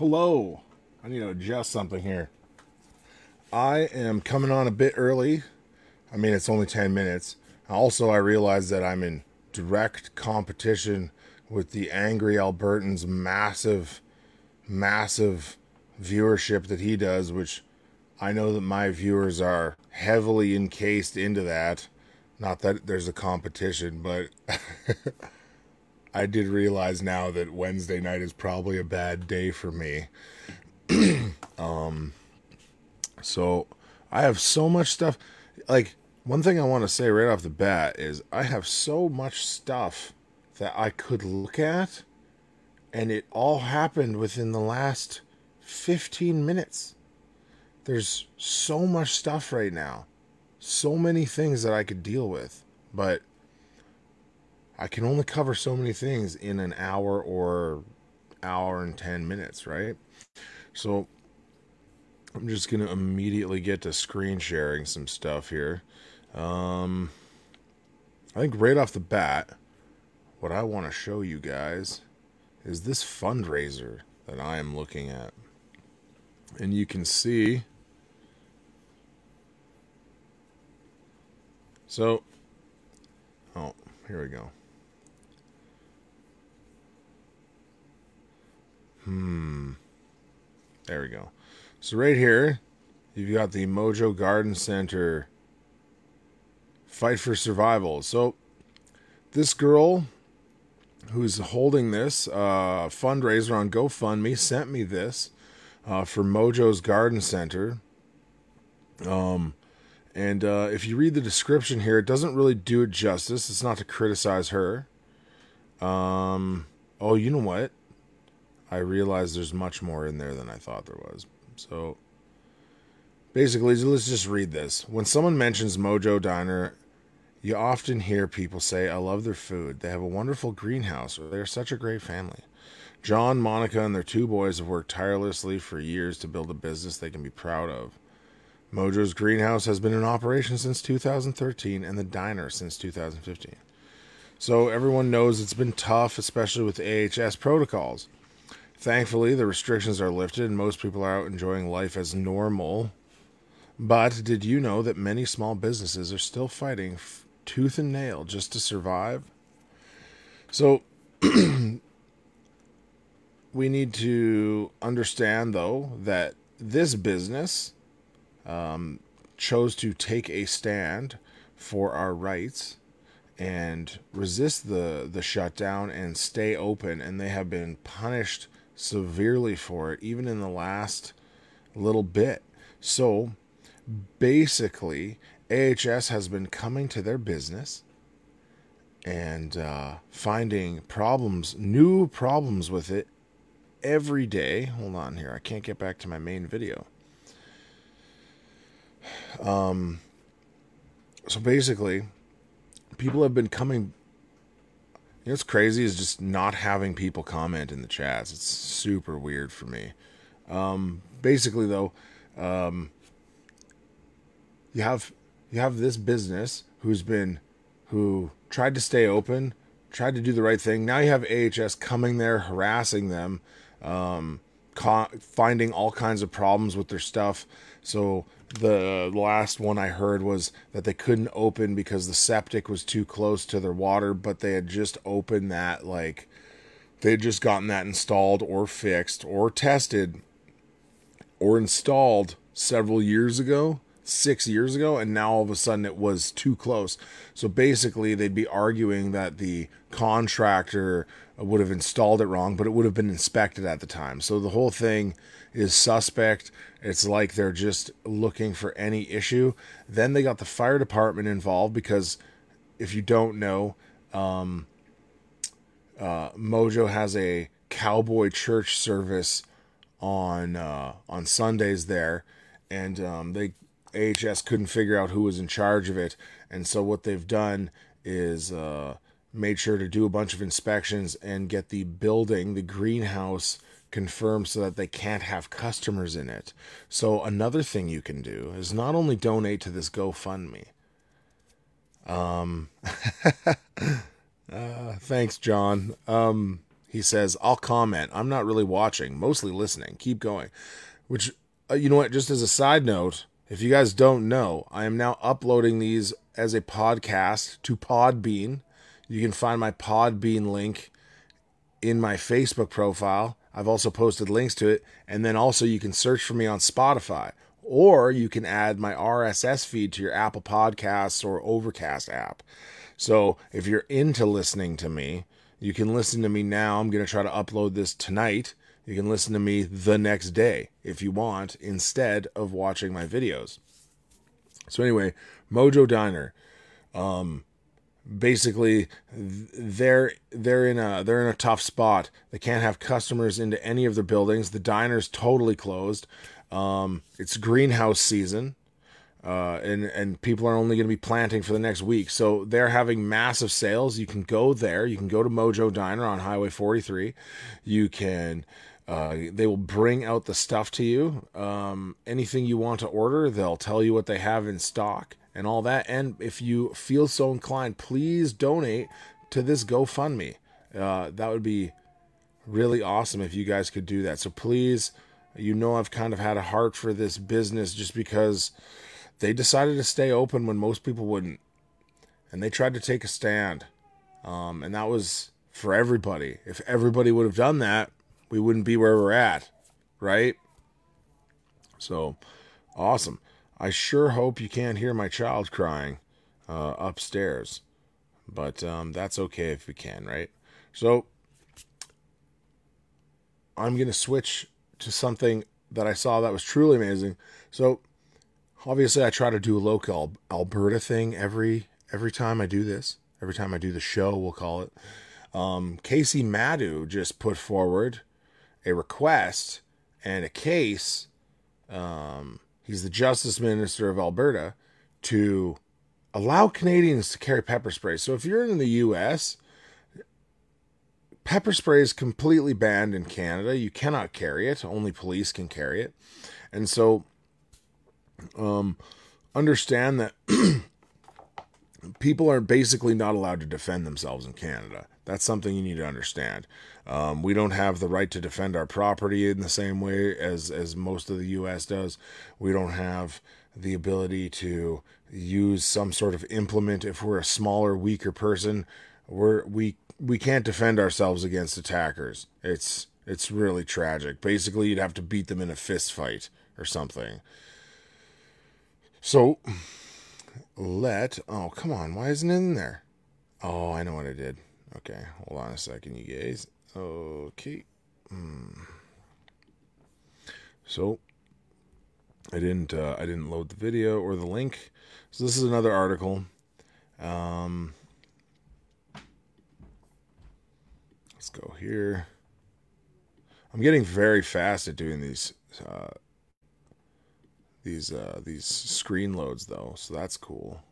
Hello. I need to adjust something here. I am coming on a bit early. I mean, it's only 10 minutes. Also, I realize that I'm in direct competition with the Angry Albertan's massive, massive viewership that he does, which I know that my viewers are heavily encased into that. Not that there's a competition, but I did realize now that Wednesday night is probably a bad day for me. um, so I have so much stuff. Like one thing I want to say right off the bat is I have so much stuff that I could look at, and it all happened within the last 15 minutes. There's so much stuff right now, so many things that I could deal with, but I can only cover so many things in an hour or hour and 10 minutes, right? So I'm just going to immediately get to screen sharing some stuff here. Um, I think right off the bat, what I want to show you guys is this fundraiser that I am looking at. And you can see. So, oh, here we go. Hmm. There we go. So right here, you've got the Mojo Garden Center fight for survival. So this girl who's holding this uh, fundraiser on GoFundMe sent me this uh, for Mojo's Garden Center. Um, and uh, if you read the description here, it doesn't really do it justice. It's not to criticize her. Um, oh, you know what? I realize there's much more in there than I thought there was. So basically, let's just read this. When someone mentions Mojo Diner, you often hear people say, I love their food. They have a wonderful greenhouse, or they're such a great family. John, Monica, and their two boys have worked tirelessly for years to build a business they can be proud of. Mojo's greenhouse has been in operation since 2013 and the diner since 2015. So everyone knows it's been tough, especially with AHS protocols. Thankfully, the restrictions are lifted and most people are out enjoying life as normal. But did you know that many small businesses are still fighting f- tooth and nail just to survive? So, we need to understand, though, that this business um, chose to take a stand for our rights and resist the the shutdown and stay open and they have been punished severely for it, even in the last little bit. So basically, AHS has been coming to their business and uh, finding problems, new problems with it every day. Hold on here. I can't get back to my main video. Um, so basically, people have been coming know what's crazy is just not having people comment in the chats. It's super weird for me. Um, basically, though, um, you have you have this business who's been who tried to stay open, tried to do the right thing. Now you have AHS coming there harassing them, um, co- finding all kinds of problems with their stuff. So the last one I heard was that they couldn't open because the septic was too close to their water, but they had just opened that like they had just gotten that installed or fixed or tested or installed several years ago, six years ago, and now all of a sudden it was too close. So basically, they'd be arguing that the contractor would have installed it wrong, but it would have been inspected at the time. So the whole thing is suspect. It's like they're just looking for any issue. Then they got the fire department involved because if you don't know, um, uh, Mojo has a cowboy church service on uh, on Sundays there, and um, they AHS couldn't figure out who was in charge of it, and so what they've done is uh, made sure to do a bunch of inspections and get the building, the greenhouse confirmed so that they can't have customers in it. So another thing you can do is not only donate to this GoFundMe. Um, uh, thanks, John. Um, He says, I'll comment. I'm not really watching, mostly listening. Keep going. Which, uh, you know what, just as a side note, if you guys don't know, I am now uploading these as a podcast to Podbean. You can find my Podbean link in my Facebook profile. I've also posted links to it. And then also you can search for me on Spotify. Or you can add my RSS feed to your Apple Podcasts or Overcast app. So if you're into listening to me, you can listen to me now. I'm going to try to upload this tonight. You can listen to me the next day if you want instead of watching my videos. So anyway, Mojo Diner. Um, basically they're they're in a they're in a tough spot. They can't have customers into any of their buildings. The diner's totally closed. Um, it's greenhouse season uh, and and people are only going to be planting for the next week. So they're having massive sales. You can go there. You can go to Mojo Diner on Highway 43. You can. Uh, they will bring out the stuff to you. Um, anything you want to order, they'll tell you what they have in stock and all that. And if you feel so inclined, please donate to this GoFundMe. Uh, that would be really awesome if you guys could do that. So please, you know, I've kind of had a heart for this business just because they decided to stay open when most people wouldn't. And they tried to take a stand. Um, and that was for everybody. If everybody would have done that, we wouldn't be where we're at, right? So, awesome. I sure hope you can't hear my child crying uh, upstairs. But um, that's okay if we can, right? So, I'm going to switch to something that I saw that was truly amazing. So, obviously I try to do a local Alberta thing every every time I do this. Every time I do the show, we'll call it. Um, Kaycee Madu just put forward a request and a case. Um, he's the Justice Minister of Alberta to allow Canadians to carry pepper spray. So if you're in the U.S., pepper spray is completely banned in Canada. You cannot carry it. Only police can carry it. And so um, understand that people are basically not allowed to defend themselves in Canada. That's something you need to understand. Um, we don't have the right to defend our property in the same way as as most of the U.S. does. We don't have the ability to use some sort of implement if we're a smaller, weaker person. We're we we can't defend ourselves against attackers. It's it's really tragic. Basically, you'd have to beat them in a fist fight or something. So let oh come on, why isn't it in there? Oh, I know what I did. Okay, hold on a second, you guys. Okay. Hmm. So I didn't uh, I didn't load the video or the link. So this is another article. Um, let's go here. I'm getting very fast at doing these uh, these uh, these screen loads though, so that's cool.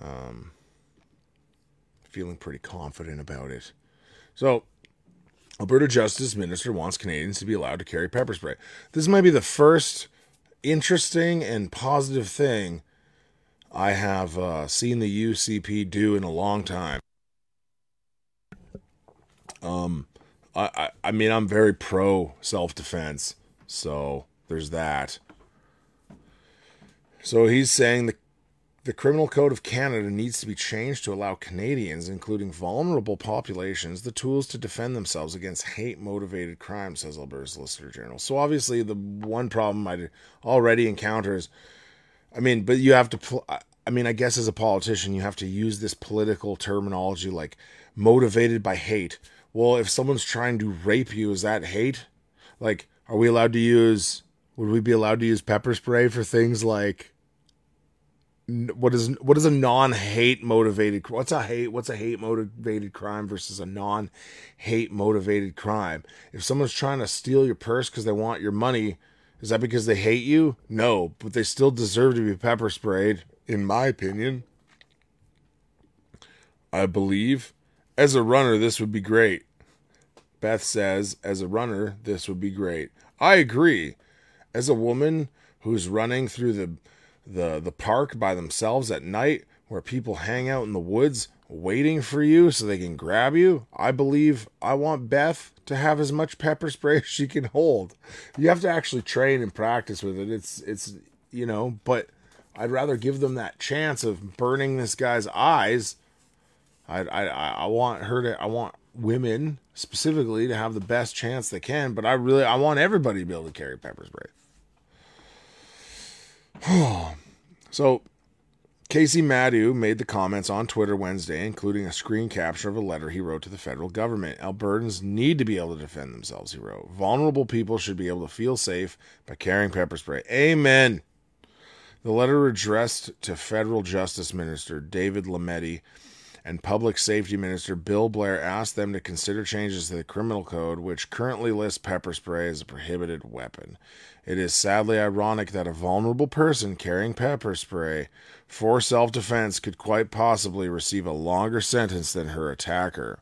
Um, feeling pretty confident about it. So, Alberta Justice Minister wants Canadians to be allowed to carry pepper spray. This might be the first interesting and positive thing I have uh, seen the UCP do in a long time. Um, I, I, I mean, I'm very pro self defense, so there's that. So he's saying the the Criminal Code of Canada needs to be changed to allow Canadians, including vulnerable populations, the tools to defend themselves against hate motivated crime, says Alberta Solicitor General. So, obviously, the one problem I already encounter is I mean, but you have to, I mean, I guess as a politician, you have to use this political terminology like motivated by hate. Well, if someone's trying to rape you, is that hate? Like, are we allowed to use, would we be allowed to use pepper spray for things like, what is what is a non-hate motivated what's a hate what's a hate motivated crime versus a non-hate motivated crime? If someone's trying to steal your purse because they want your money is that because they hate you? No but they still deserve to be pepper sprayed in my opinion. I believe as a runner this would be great. Beth says as a runner this would be great. I agree. As a woman who's running through the the the park by themselves at night where people hang out in the woods waiting for you so they can grab you. I believe I want Beth to have as much pepper spray as she can hold. You have to actually train and practice with it. It's it's you know, but I'd rather give them that chance of burning this guy's eyes. I I I want her to I want women specifically to have the best chance they can, but I really I want everybody to be able to carry pepper spray. so Kaycee Madu made the comments on Twitter Wednesday, including a screen capture of a letter he wrote to the federal government. Albertans need to be able to defend themselves, he wrote. Vulnerable people should be able to feel safe by carrying pepper spray. Amen. The letter addressed to Federal Justice Minister David Lametti and Public Safety Minister Bill Blair asked them to consider changes to the criminal code, which currently lists pepper spray as a prohibited weapon. It is sadly ironic that a vulnerable person carrying pepper spray for self defense could quite possibly receive a longer sentence than her attacker.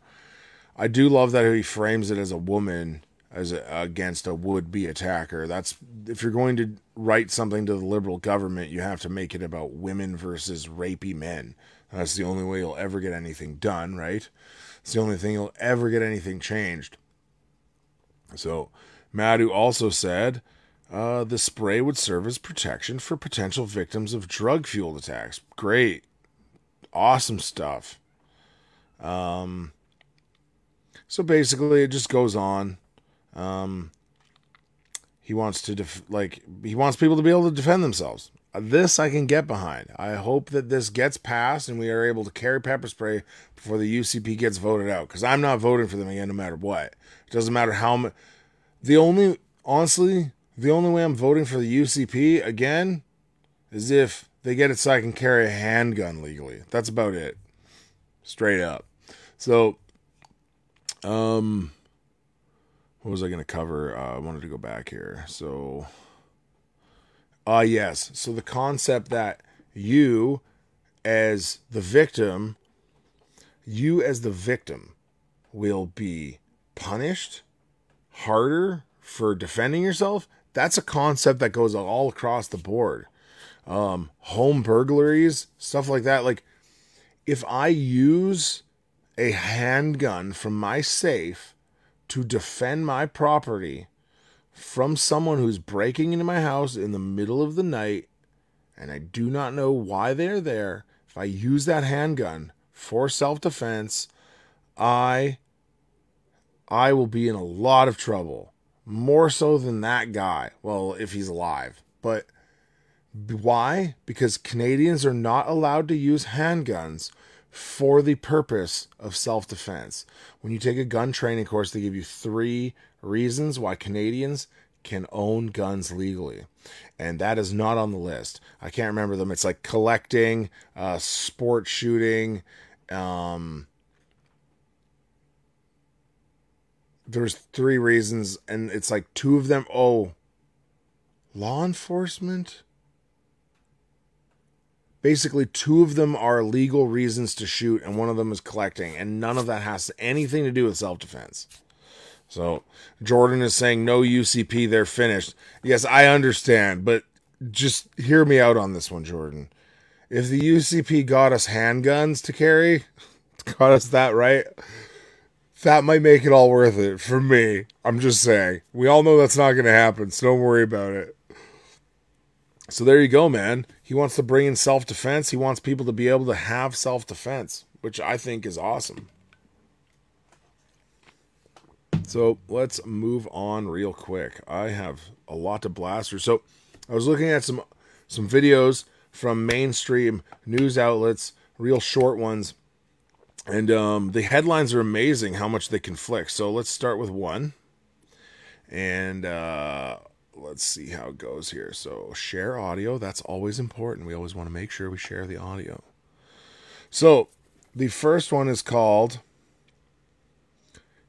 I do love that he frames it as a woman as a, against a would-be attacker. That's if you're going to write something to the liberal government, you have to make it about women versus rapey men. That's the only way you'll ever get anything done, right? It's the only thing you'll ever get anything changed. So, Madu also said uh, the spray would serve as protection for potential victims of drug fueled attacks. Great. Awesome stuff. Um, so basically, it just goes on. Um, he wants to def- like he wants people to be able to defend themselves. This I can get behind. I hope that this gets passed and we are able to carry pepper spray before the UCP gets voted out. Because I'm not voting for them again, no matter what. It doesn't matter how much. The only, honestly, the only way I'm voting for the UCP again is if they get it so I can carry a handgun legally. That's about it. Straight up. So, um, what was I going to cover? Uh, I wanted to go back here. So, ah, uh, yes. So the concept that you, as the victim, you as the victim, will be punished harder for defending yourself. That's a concept that goes all across the board. Um, home burglaries, stuff like that. Like, if I use a handgun from my safe to defend my property from someone who's breaking into my house in the middle of the night and I do not know why they're there, if I use that handgun for self-defense, I I will be in a lot of trouble. More so than that guy. Well, if he's alive. But why? Because Canadians are not allowed to use handguns for the purpose of self defense. When you take a gun training course, they give you three reasons why Canadians can own guns legally. And that is not on the list. I can't remember them. It's like collecting, uh, sport shooting. Um, there's three reasons, and it's like two of them. Oh, law enforcement? basically two of them are legal reasons to shoot and one of them is collecting and none of that has anything to do with self-defense so jordan is saying no ucp they're finished yes i understand but just hear me out on this one jordan if the ucp got us handguns to carry got us that right that might make it all worth it for me i'm just saying we all know that's not going to happen so don't worry about it so there you go, man. He wants to bring in self defense. He wants people to be able to have self defense, which I think is awesome. So let's move on real quick. I have a lot to blast through. So I was looking at some some videos from mainstream news outlets, real short ones, and um, the headlines are amazing how much they conflict. So let's start with one, and uh, let's see how it goes here. So, share audio, that's always important. We always want to make sure we share the audio. So, the first one is called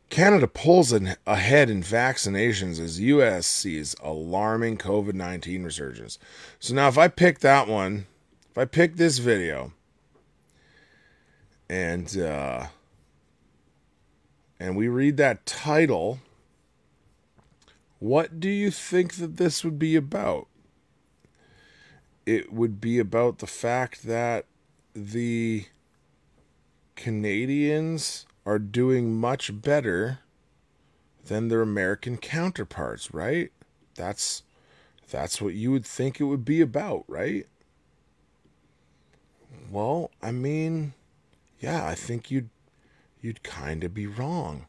Canada pulls ahead in vaccinations as US sees alarming COVID 19 resurgence. So, now if I pick that one, if I pick this video, and uh, and we read that title what do you think that this would be about? It would be about the fact that the Canadians are doing much better than their American counterparts, right? That's that's what you would think it would be about, right? Well, I mean, yeah, I think you'd you'd kind of be wrong.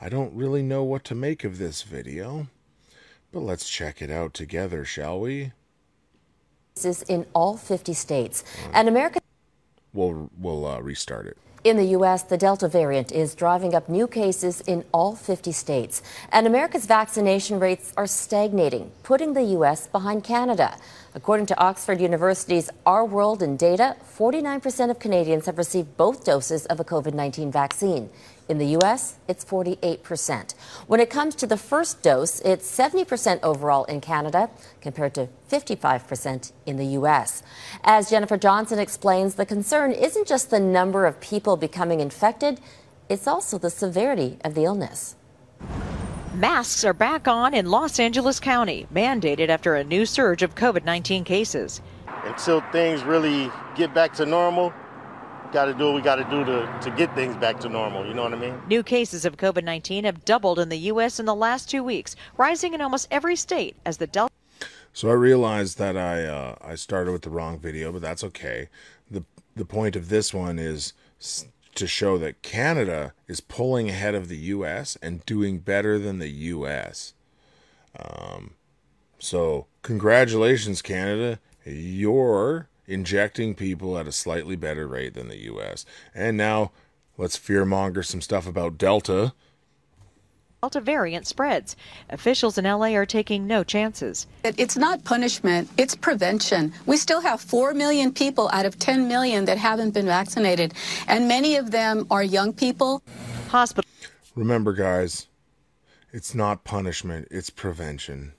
I don't really know what to make of this video, but let's check it out together, shall we? This is in all 50 states. And America We'll we'll uh, restart it. In the U.S., the Delta variant is driving up new cases in all 50 states. And America's vaccination rates are stagnating, putting the U.S. behind Canada. According to Oxford University's Our World in Data, 49% of Canadians have received both doses of a COVID 19 vaccine. In the U.S., it's 48%. When it comes to the first dose, it's 70% overall in Canada compared to 55% in the U.S. As Jennifer Johnson explains, the concern isn't just the number of people becoming infected, it's also the severity of the illness. Masks are back on in Los Angeles County, mandated after a new surge of COVID 19 cases. Until things really get back to normal, got to do what we got to do to, to get things back to normal. You know what I mean? New cases of COVID 19 have doubled in the U.S. in the last two weeks, rising in almost every state as the Delta. So I realized that I uh, I started with the wrong video, but that's okay. the The point of this one is to show that Canada is pulling ahead of the U.S. and doing better than the U.S. Um, so congratulations, Canada! You're injecting people at a slightly better rate than the US. And now let's fearmonger some stuff about Delta. Delta variant spreads. Officials in LA are taking no chances. It's not punishment, it's prevention. We still have 4 million people out of 10 million that haven't been vaccinated, and many of them are young people. Hospital. Remember, guys, it's not punishment, it's prevention.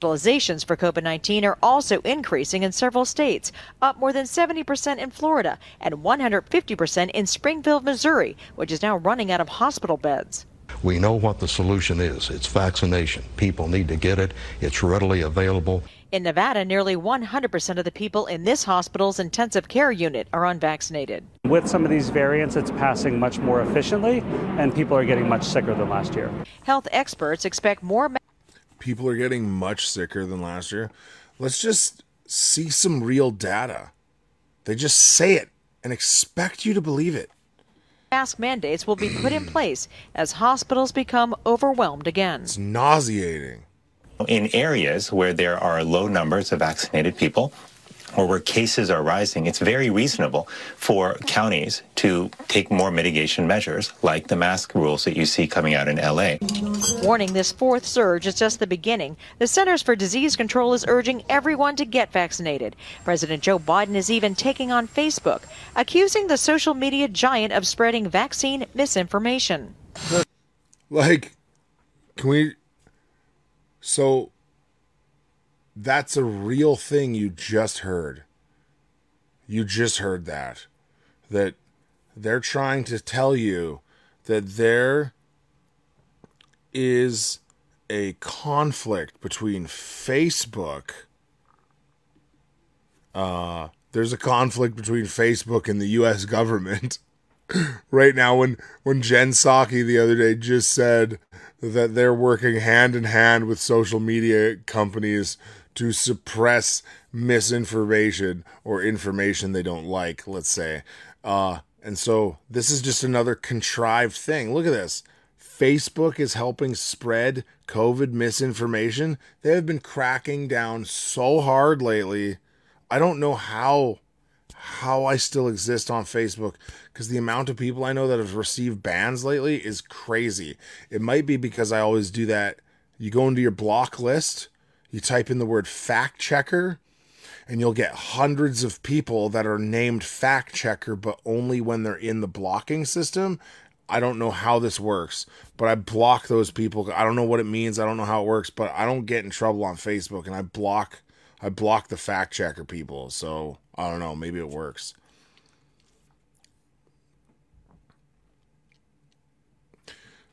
Hospitalizations for COVID 19 are also increasing in several states, up more than 70% in Florida and 150% in Springfield, Missouri, which is now running out of hospital beds. We know what the solution is it's vaccination. People need to get it, it's readily available. In Nevada, nearly 100% of the people in this hospital's intensive care unit are unvaccinated. With some of these variants, it's passing much more efficiently, and people are getting much sicker than last year. Health experts expect more people are getting much sicker than last year. Let's just see some real data. They just say it and expect you to believe it. Mask mandates will be put in place as hospitals become overwhelmed again. It's nauseating. In areas where there are low numbers of vaccinated people, or where cases are rising, it's very reasonable for counties to take more mitigation measures, like the mask rules that you see coming out in LA. Warning this fourth surge is just the beginning. The Centers for Disease Control is urging everyone to get vaccinated. President Joe Biden is even taking on Facebook, accusing the social media giant of spreading vaccine misinformation. Like, can we. So that's a real thing you just heard. You just heard that. That they're trying to tell you that there is a conflict between Facebook. Uh, there's a conflict between Facebook and the U.S. government right now. When when Jen Psaki the other day just said that they're working hand in hand with social media companies to suppress misinformation or information they don't like, let's say. Uh, and so this is just another contrived thing. Look at this. Facebook is helping spread COVID misinformation. They have been cracking down so hard lately. I don't know how how I still exist on Facebook because the amount of people I know that have received bans lately is crazy. It might be because I always do that. You go into your block list you type in the word fact checker, and you'll get hundreds of people that are named fact checker, but only when they're in the blocking system. I don't know how this works, but I block those people. I don't know what it means. I don't know how it works, but I don't get in trouble on Facebook, and I block I block the fact checker people. So I don't know. Maybe it works.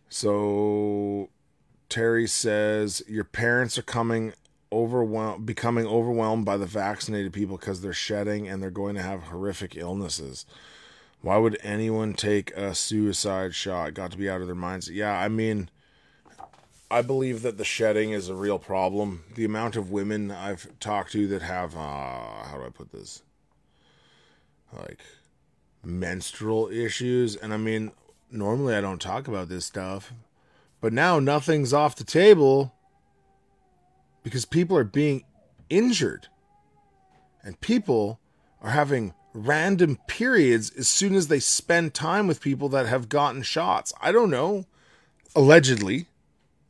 So Terry says your parents are coming overwhelmed becoming overwhelmed by the vaccinated people because they're shedding and they're going to have horrific illnesses Why would anyone take a suicide shot? Got to be out of their minds. Yeah, I mean, I believe that the shedding is a real problem. The amount of women I've talked to that have, uh, how do I put this? Like, menstrual issues. And I mean, normally I don't talk about this stuff, but now nothing's off the table because people are being injured. And people are having random periods as soon as they spend time with people that have gotten shots. I don't know. Allegedly.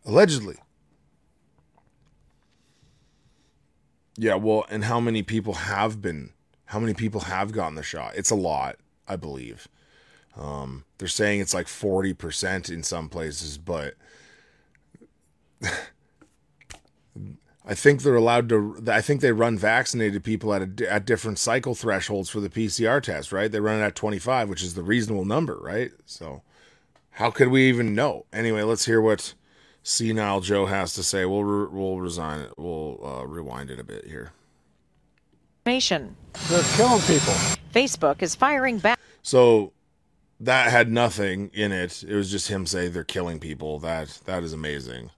Allegedly. Yeah, well, and how many people have been, how many people have gotten the shot? It's a lot, I believe. Um, they're saying it's like 40% in some places, but I think they're allowed to. I think they run vaccinated people at a, at different cycle thresholds for the PCR test, right? They run it at 25, which is the reasonable number, right? So, how could we even know? Anyway, let's hear what senile Joe has to say. We'll re- we'll resign it. We'll uh, rewind it a bit here. Information. They're killing people. Facebook is firing back. So that had nothing in it. It was just him saying they're killing people. That that is amazing.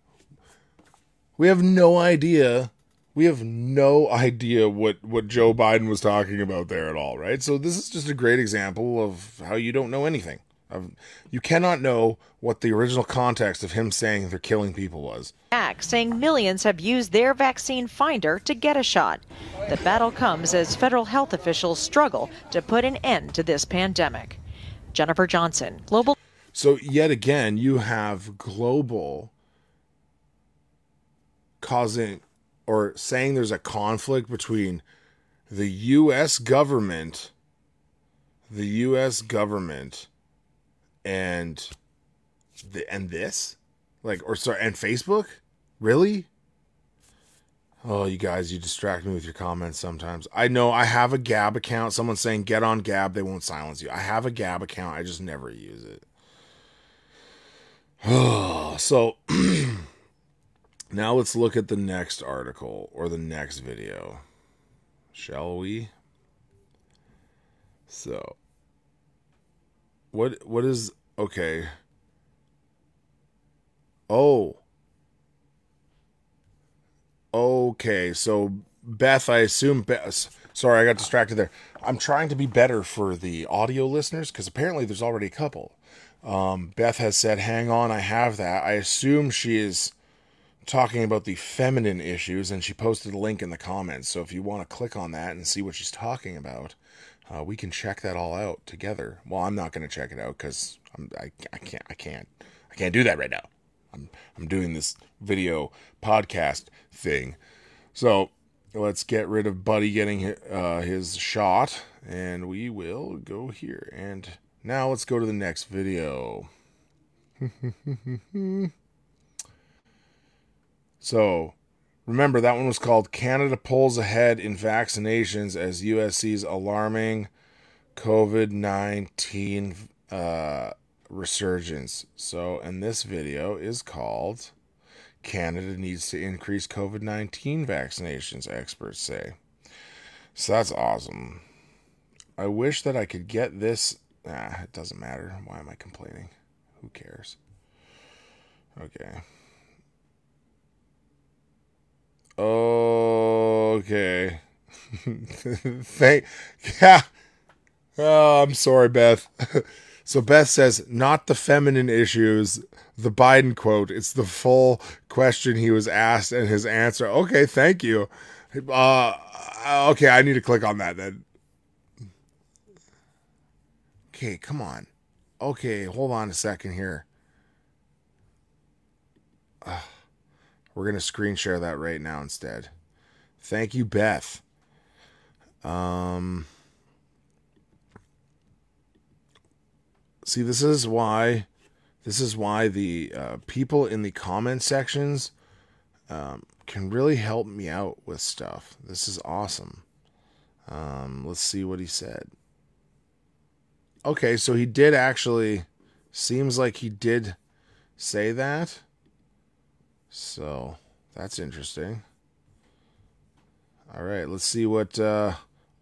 We have no idea. We have no idea what what Joe Biden was talking about there at all, right? So this is just a great example of how you don't know anything. Of, You cannot know what the original context of him saying they're killing people was. Back saying millions have used their vaccine finder to get a shot. The battle comes as federal health officials struggle to put an end to this pandemic. Jennifer Johnson, Global. So yet again, you have global causing or saying there's a conflict between the US government the US government and the and this like or sorry and Facebook really Oh, you guys, you distract me with your comments sometimes. I know I have a Gab account. Someone's saying get on Gab, they won't silence you. I have a Gab account, I just never use it. Oh, so now let's look at the next article or the next video. Shall we? So what what is okay. Oh. Okay, so Beth, I assume Beth sorry, I got distracted there. I'm trying to be better for the audio listeners because apparently there's already a couple. Um, Beth has said, "Hang on, I have that." I assume she is talking about the feminine issues, and she posted a link in the comments. So if you want to click on that and see what she's talking about, uh, we can check that all out together. Well, I'm not going to check it out because I, I can't I can't I can't do that right now. I'm I'm doing this video podcast thing. So let's get rid of Buddy getting uh, his shot, and we will go here. And now let's go to the next video. So remember that one was called Canada pulls ahead in vaccinations as US sees alarming COVID 19 uh, resurgence. So, and this video is called Canada needs to increase COVID 19 vaccinations, experts say. So that's awesome. I wish that I could get this. Ah, it doesn't matter. Why am I complaining? Who cares? Okay. Okay. Thank yeah. Oh, I'm sorry, Beth. so Beth says, not the feminine issues, the Biden quote. It's the full question he was asked and his answer. Okay, thank you. Uh, okay, I need to click on that then. Okay, come on. Okay, hold on a second here. Uh, we're going to screen share that right now instead. Thank you, Beth. Um, see, this is why, this is why the uh, people in the comment sections um, can really help me out with stuff. This is awesome. Um, let's see what he said. Okay, so he did actually. Seems like he did say that. So that's interesting. All right, let's see what uh,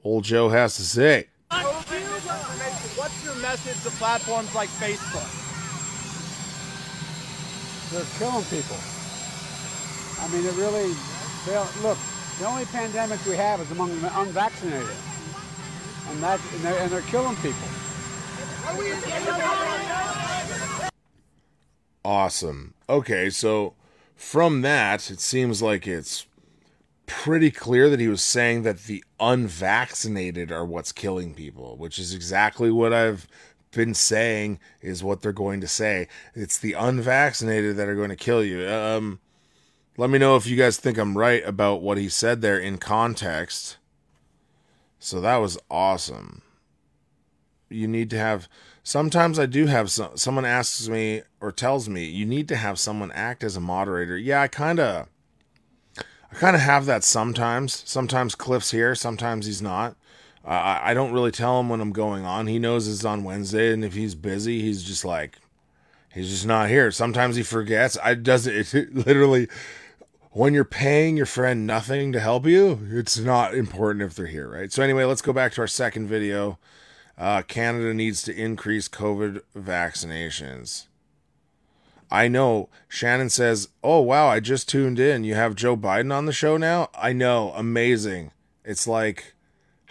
old Joe has to say. What's your message message to platforms like Facebook? They're killing people. I mean, it really, they look, the only pandemic we have is among the unvaccinated. And, that, and, they're, and they're killing people. Awesome. Okay, so from that, it seems like it's pretty clear that he was saying that the unvaccinated are what's killing people, which is exactly what I've been saying is what they're going to say. It's the unvaccinated that are going to kill you. Um let me know if you guys think I'm right about what he said there in context. So that was awesome. You need to have sometimes I do have some someone asks me or tells me you need to have someone act as a moderator. Yeah, I kind of I kind of have that sometimes. Sometimes Cliff's here, sometimes he's not. Uh, I don't really tell him when I'm going on. He knows it's on Wednesday, and if he's busy, he's just like, he's just not here. Sometimes he forgets. I does it, it literally when you're paying your friend nothing to help you. It's not important if they're here, right? So anyway, let's go back to our second video. Uh, Canada needs to increase COVID vaccinations. I know Shannon says, "Oh wow, I just tuned in. You have Joe Biden on the show now." I know, amazing. It's like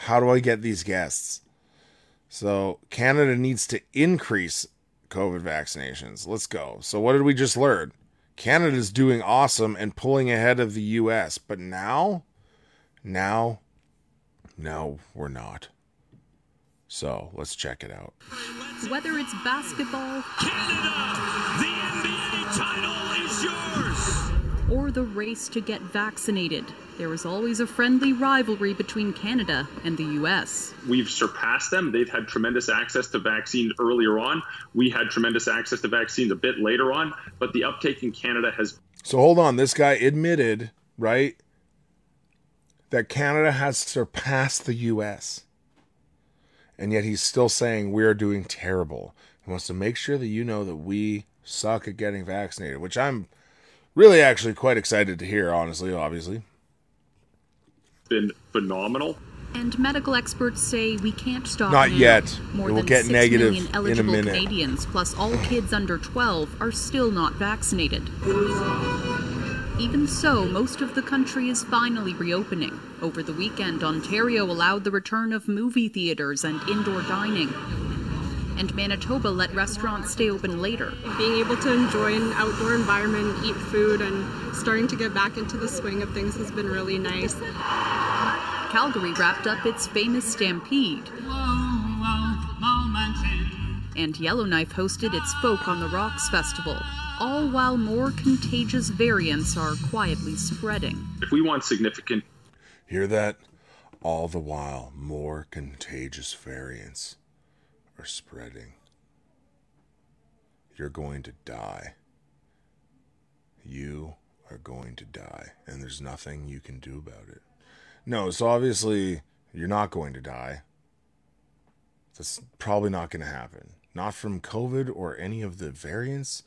how do I get these guests? So Canada needs to increase COVID vaccinations. Let's go. So what did we just learn? Canada's doing awesome and pulling ahead of the US, but now now no, we're not. So let's check it out. Whether it's basketball, Canada, the NBA title is yours, or the race to get vaccinated, there is always a friendly rivalry between Canada and the U.S. We've surpassed them. They've had tremendous access to vaccines earlier on. We had tremendous access to vaccines a bit later on, but the uptake in Canada has. So hold on. This guy admitted, right, that Canada has surpassed the U.S. And yet he's still saying we are doing terrible. He wants to make sure that you know that we suck at getting vaccinated, which I'm really actually quite excited to hear, honestly, obviously been phenomenal. And medical experts say we can't stop. Not now. yet. More it will than get 6 negative million in a eligible minute. Canadians, plus all kids under 12, are still not vaccinated. Even so, most of the country is finally reopening. Over the weekend, Ontario allowed the return of movie theaters and indoor dining. And Manitoba let restaurants stay open later. Being able to enjoy an outdoor environment, eat food, and starting to get back into the swing of things has been really nice. Calgary wrapped up its famous Stampede. And Yellowknife hosted its Folk on the Rocks festival, all while more contagious variants are quietly spreading. If we want significant. Hear that? All the while, more contagious variants are spreading. You're going to die. You are going to die, and there's nothing you can do about it. No, so obviously you're not going to die. That's probably not going to happen. Not from COVID or any of the variants.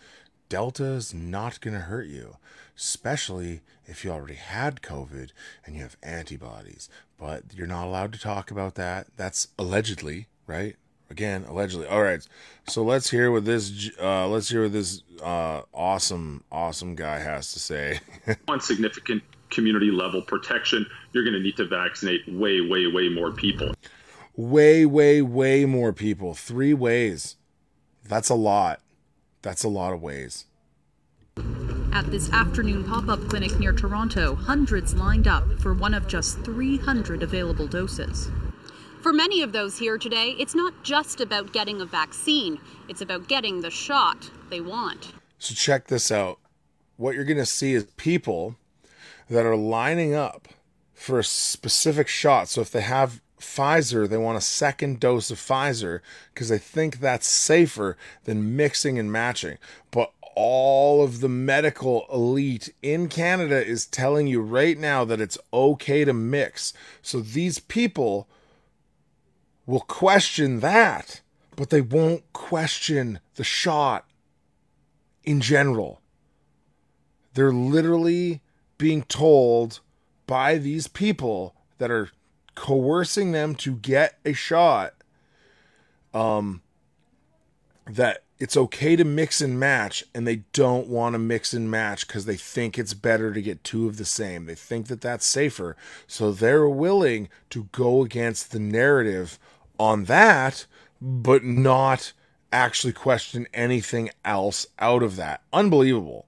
Delta is not going to hurt you, especially if you already had COVID and you have antibodies. But you're not allowed to talk about that. That's allegedly, right? Again, allegedly. All right. So let's hear what this uh, let's hear what this uh, awesome awesome guy has to say. on significant community level protection, you're going to need to vaccinate way way way more people. Way way way more people. 3 ways. That's a lot. That's a lot of ways. At this afternoon pop up clinic near Toronto, hundreds lined up for one of just 300 available doses. For many of those here today, it's not just about getting a vaccine, it's about getting the shot they want. So check this out. What you're going to see is people that are lining up for a specific shot. So if they have Pfizer, they want a second dose of Pfizer because they think that's safer than mixing and matching. But all of the medical elite in Canada is telling you right now that it's okay to mix. So these people will question that, but they won't question the shot in general. They're literally being told by these people that are coercing them to get a shot um that it's okay to mix and match and they don't want to mix and match because they think it's better to get two of the same they think that that's safer so they're willing to go against the narrative on that but not actually question anything else out of that unbelievable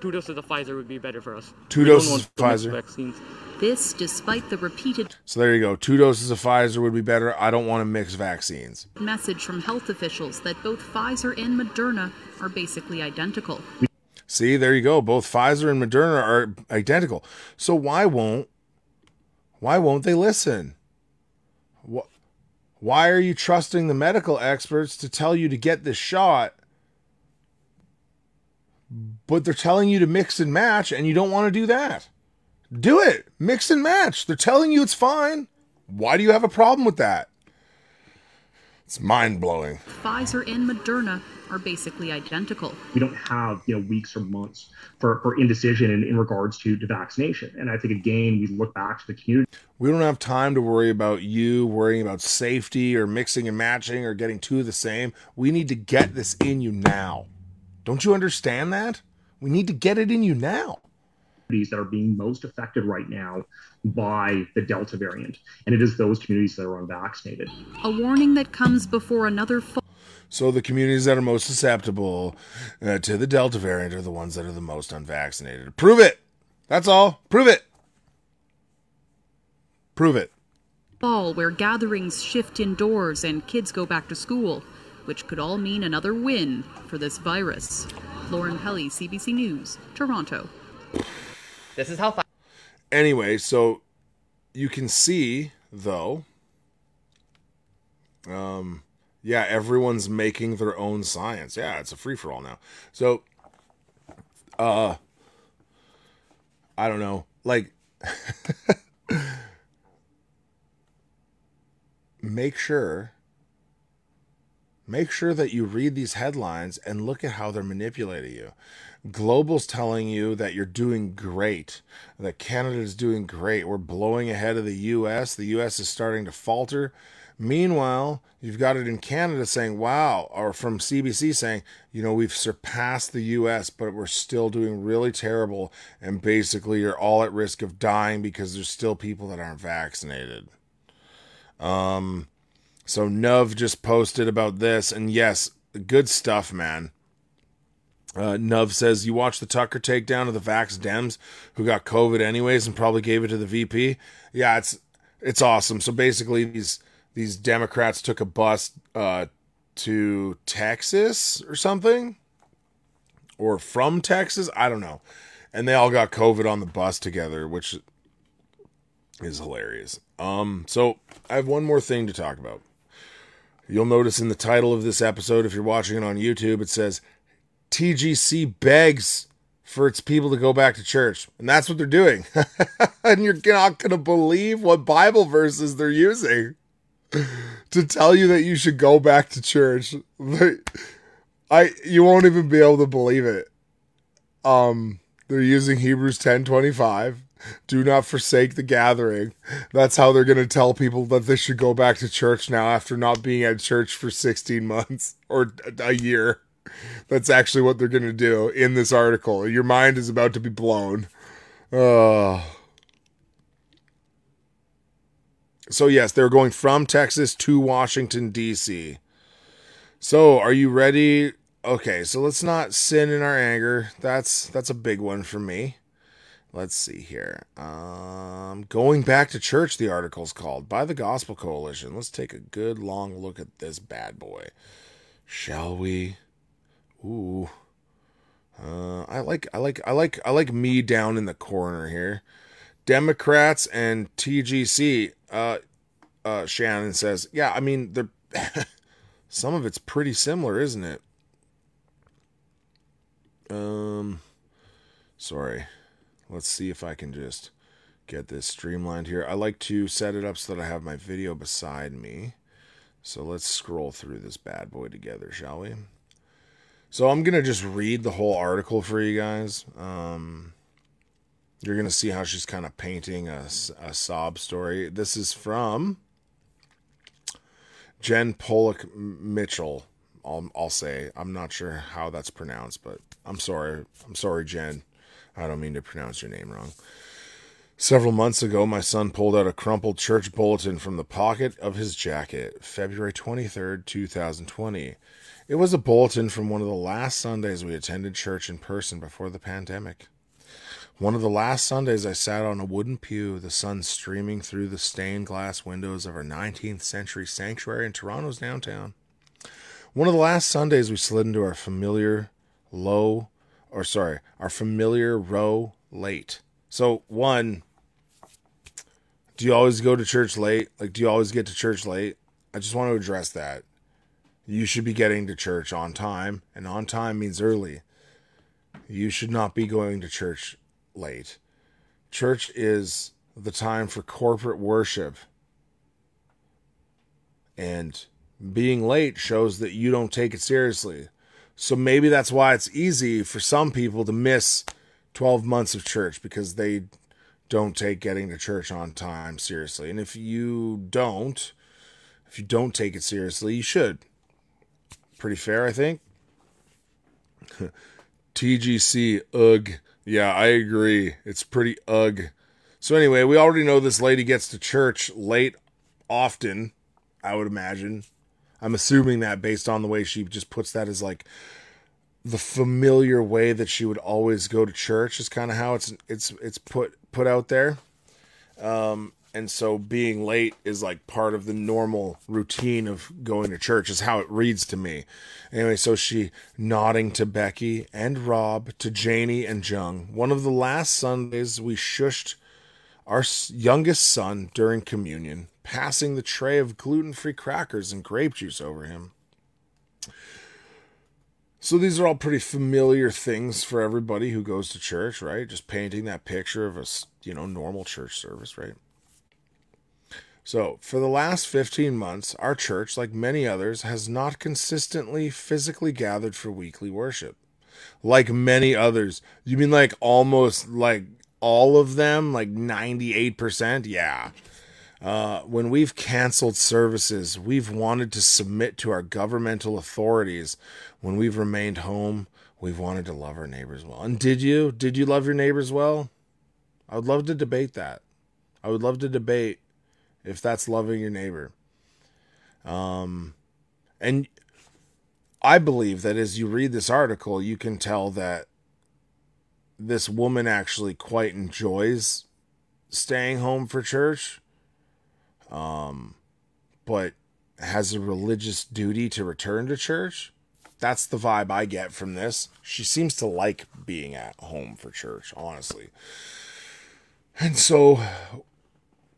Two doses of Pfizer would be better for us. Two We doses of Pfizer. Vaccines. This despite the repeated so there you go two doses of pfizer would be better i don't want to mix vaccines message from health officials that both Pfizer and Moderna are basically identical. See, there you go. Both Pfizer and Moderna are identical. So why won't why won't they listen? Wh- Why are you trusting the medical experts to tell you to get this shot? But they're telling you to mix and match and you don't want to do that. Do it. Mix and match. They're telling you it's fine. Why do you have a problem with that? It's mind-blowing. Pfizer and Moderna are basically identical. we don't have you know weeks or months for, for indecision in, in regards to, to vaccination. And I think again we look back to the community. We don't have time to worry about you worrying about safety or mixing and matching or getting two of the same. We need to get this in you now. Don't you understand that? We need to get it in you now. Communities that are being most affected right now by the Delta variant, and it is those communities that are unvaccinated. A warning that comes before another fall So the communities that are most susceptible uh, to the Delta variant are the ones that are the most unvaccinated. Prove it. That's all. Prove it. Prove it. fall where gatherings shift indoors and kids go back to school, which could all mean another win for this virus. Lauren Pelley, CBC News, Toronto. This is how. Fi- anyway, so you can see though, um, yeah, everyone's making their own science. Yeah, it's a free for all now. So, uh, I don't know, like. make sure make sure that you read these headlines and look at how they're manipulating you global's telling you that you're doing great that Canada is doing great. We're blowing ahead of the us the us is starting to falter. Meanwhile you've got it in canada saying wow or from cbc saying you know we've surpassed the us but we're still doing really terrible and basically you're all at risk of dying because there's still people that aren't vaccinated. Um, so Nuv just posted about this, and yes, good stuff, man. Uh, Nuv says you watched the Tucker takedown of the Vax Dems who got COVID anyways and probably gave it to the VP. Yeah, it's it's awesome. So basically, these these Democrats took a bus uh, to Texas or something, or from Texas, I don't know, and they all got COVID on the bus together, which is hilarious. Um, so I have one more thing to talk about. You'll notice in the title of this episode, if you're watching it on YouTube, it says TGC begs for its people to go back to church. And that's what they're doing. and you're not going to believe what Bible verses they're using to tell you that you should go back to church. I you won't even be able to believe it. Um they're using Hebrews 10:25 do not forsake the gathering. That's how they're going to tell people that they should go back to church now after not being at church for 16 months or a year. That's actually what they're going to do in this article. Your mind is about to be blown. Uh, so, yes, they're going from Texas to Washington, D.C. So, are you ready? Okay, so let's not sin in our anger. That's that's a big one for me. Let's see here. Um, going back to church, the article's called by the Gospel Coalition. Let's take a good long look at this bad boy, shall we? Ooh, uh, I like, I like, I like, I like me down in the corner here. Democrats and TGC. Uh, uh, Shannon says, yeah. I mean, they're some of it's pretty similar, isn't it? Um, sorry. Let's see if I can just get this streamlined here. I like to set it up so that I have my video beside me. So let's scroll through this bad boy together, shall we? So I'm to just read the whole article for you guys. Um, you're to see how she's kind of painting a, a sob story. This is from Jen Pollock Mitchell I'll I'll say I'm not sure how that's pronounced, but I'm sorry. I'm sorry, Jen. I don't mean to pronounce your name wrong. Several months ago, my son pulled out a crumpled church bulletin from the pocket of his jacket, February 23rd, 2020. It was a bulletin from one of the last Sundays we attended church in person before the pandemic. One of the last Sundays I sat on a wooden pew, the sun streaming through the stained glass windows of our 19th century sanctuary in Toronto's downtown. One of the last Sundays we slid into our familiar low, or sorry, our familiar row late. So, one, do you always go to church late? Like, do you always get to church late? I just want to address that. You should be getting to church on time, and on time means early. You should not be going to church late. Church is the time for corporate worship. And being late shows that you don't take it seriously. So maybe that's why it's easy for some people to miss 12 months of church because they don't take getting to church on time seriously. And if you don't, if you don't take it seriously, you should. Pretty fair, I think. TGC, ugh. Yeah, I agree. It's pretty ugh. So anyway, we already know this lady gets to church late often, I would imagine. I'm assuming that based on the way she just puts that as like the familiar way that she would always go to church is kind of how it's it's it's put put out there. Um and so being late is like part of the normal routine of going to church is how it reads to me. Anyway so she nodding to becky and rob to janie and jung one of the last sundays we shushed our youngest son during communion passing the tray of gluten-free crackers and grape juice over him. So these are all pretty familiar things for everybody who goes to church right? Just painting that picture of a you know normal church service right so, for the last 15 months, our church, like many others, has not consistently physically gathered for weekly worship. Like many others. You mean like almost like all of them? Like 98%? Yeah. Uh, when we've canceled services, we've wanted to submit to our governmental authorities. When we've remained home, we've wanted to love our neighbors well. And did you? Did you love your neighbors well? I would love to debate that. I would love to debate if that's loving your neighbor. Um, and I believe that as you read this article, you can tell that this woman actually quite enjoys staying home for church, um, but has a religious duty to return to church. That's the vibe I get from this. She seems to like being at home for church, honestly. And so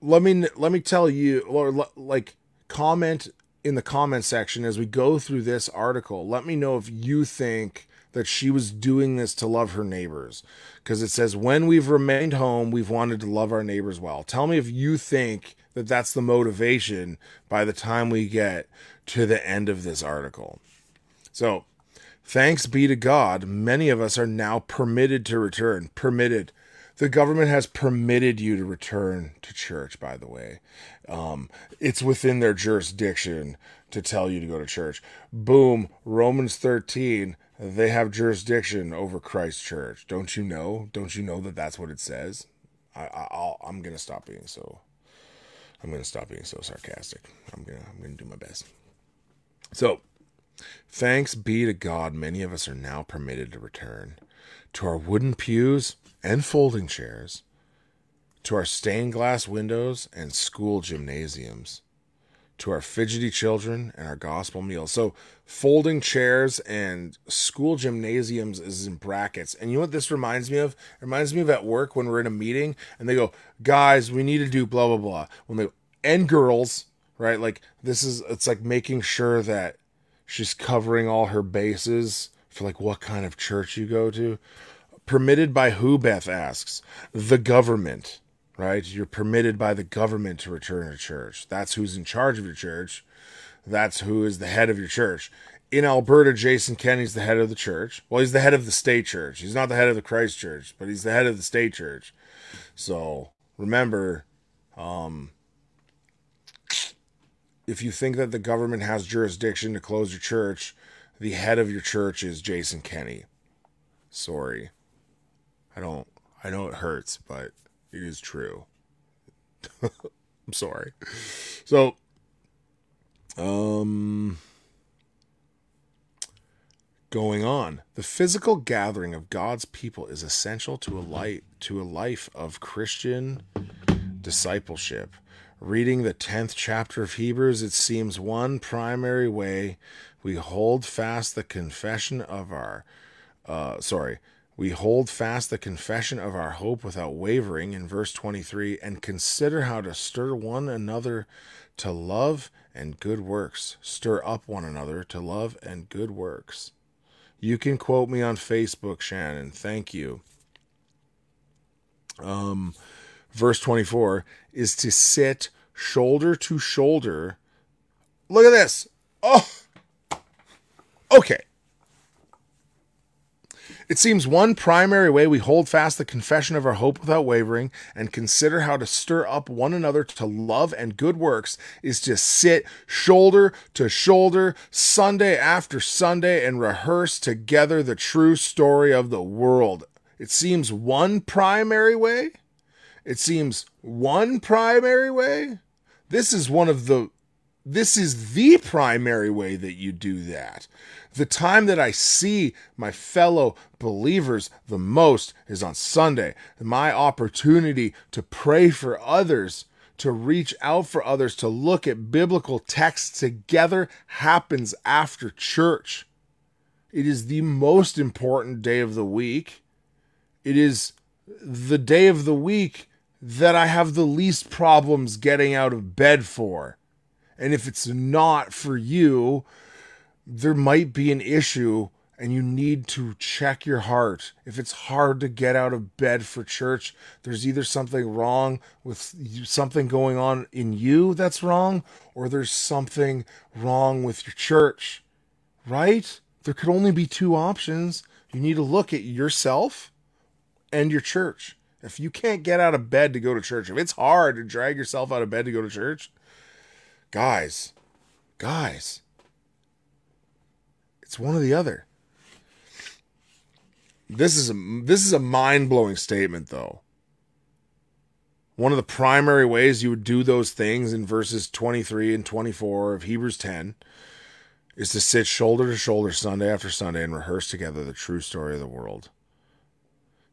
let me let me tell you or like comment in the comment section as we go through this article. Let me know if you think that she was doing this to love her neighbors. Because it says when we've remained home we've wanted to love our neighbors well. Tell me if you think that that's the motivation by the time we get to the end of this article. So thanks be to god many of us are now permitted to return permitted the government has permitted you to return to church, by the way. Um, it's within their jurisdiction to tell you to go to church. Boom, Romans 13, they have jurisdiction over Christ Church. Don't you know? Don't you know that that's what it says? I, I, I'm going to stop being so. I'm to stop being so sarcastic. I'm to I'm to do my best. So, thanks be to God, many of us are now permitted to return to our wooden pews and folding chairs, to our stained glass windows and school gymnasiums, to our fidgety children and our gospel meals. So, folding chairs and school gymnasiums is in brackets. And you know what this reminds me of? It reminds me of at work when we're in a meeting and they go, guys, we need to do blah, blah, blah. When they, and girls, right? Like, this is, it's like making sure that she's covering all her bases for like what kind of church you go to. Permitted by who, Beth asks? The government, right? You're permitted by the government to return to church. That's who's in charge of your church. That's who is the head of your church. In Alberta, Jason Kenney's the head of the church. Well, he's the head of the state church. He's not the head of the Christ church, but he's the head of the state church. So remember, um, if you think that the government has jurisdiction to close your church, the head of your church is Jason Kenney. Sorry. I don't I know it hurts, but it is true. I'm sorry. So um going on. The physical gathering of God's people is essential to a light to a life of Christian discipleship. Reading the 10th chapter of Hebrews, it seems one primary way we hold fast the confession of our uh sorry, we hold fast the confession of our hope without wavering in verse 23 and consider how to stir one another to love and good works. Stir up one another to love and good works. You can quote me on Facebook, Shannon. Thank you. Um, verse 24 is to sit shoulder to shoulder. Look at this. Oh, okay. It seems one primary way we hold fast the confession of our hope without wavering and consider how to stir up one another to love and good works is to sit shoulder to shoulder Sunday after Sunday and rehearse together the true story of the world. It seems one primary way. It seems one primary way. This is one of the this is the primary way that you do that. The time that I see my fellow believers the most is on Sunday. My opportunity to pray for others, to reach out for others, to look at biblical texts together happens after church. It is the most important day of the week. It is the day of the week that I have the least problems getting out of bed for. And if it's not for you, there might be an issue and you need to check your heart. If it's hard to get out of bed for church, there's either something wrong with you, something going on in you that's wrong, or there's something wrong with your church, right? There could only be two options. You need to look at yourself and your church. If you can't get out of bed to go to church, if it's hard to drag yourself out of bed to go to church, guys, guys, it's one or the other. This is a this is a mind-blowing statement though. One of the primary ways you would do those things in verses 23 and 24 of Hebrews 10 is to sit shoulder to shoulder Sunday after Sunday and rehearse together the true story of the world.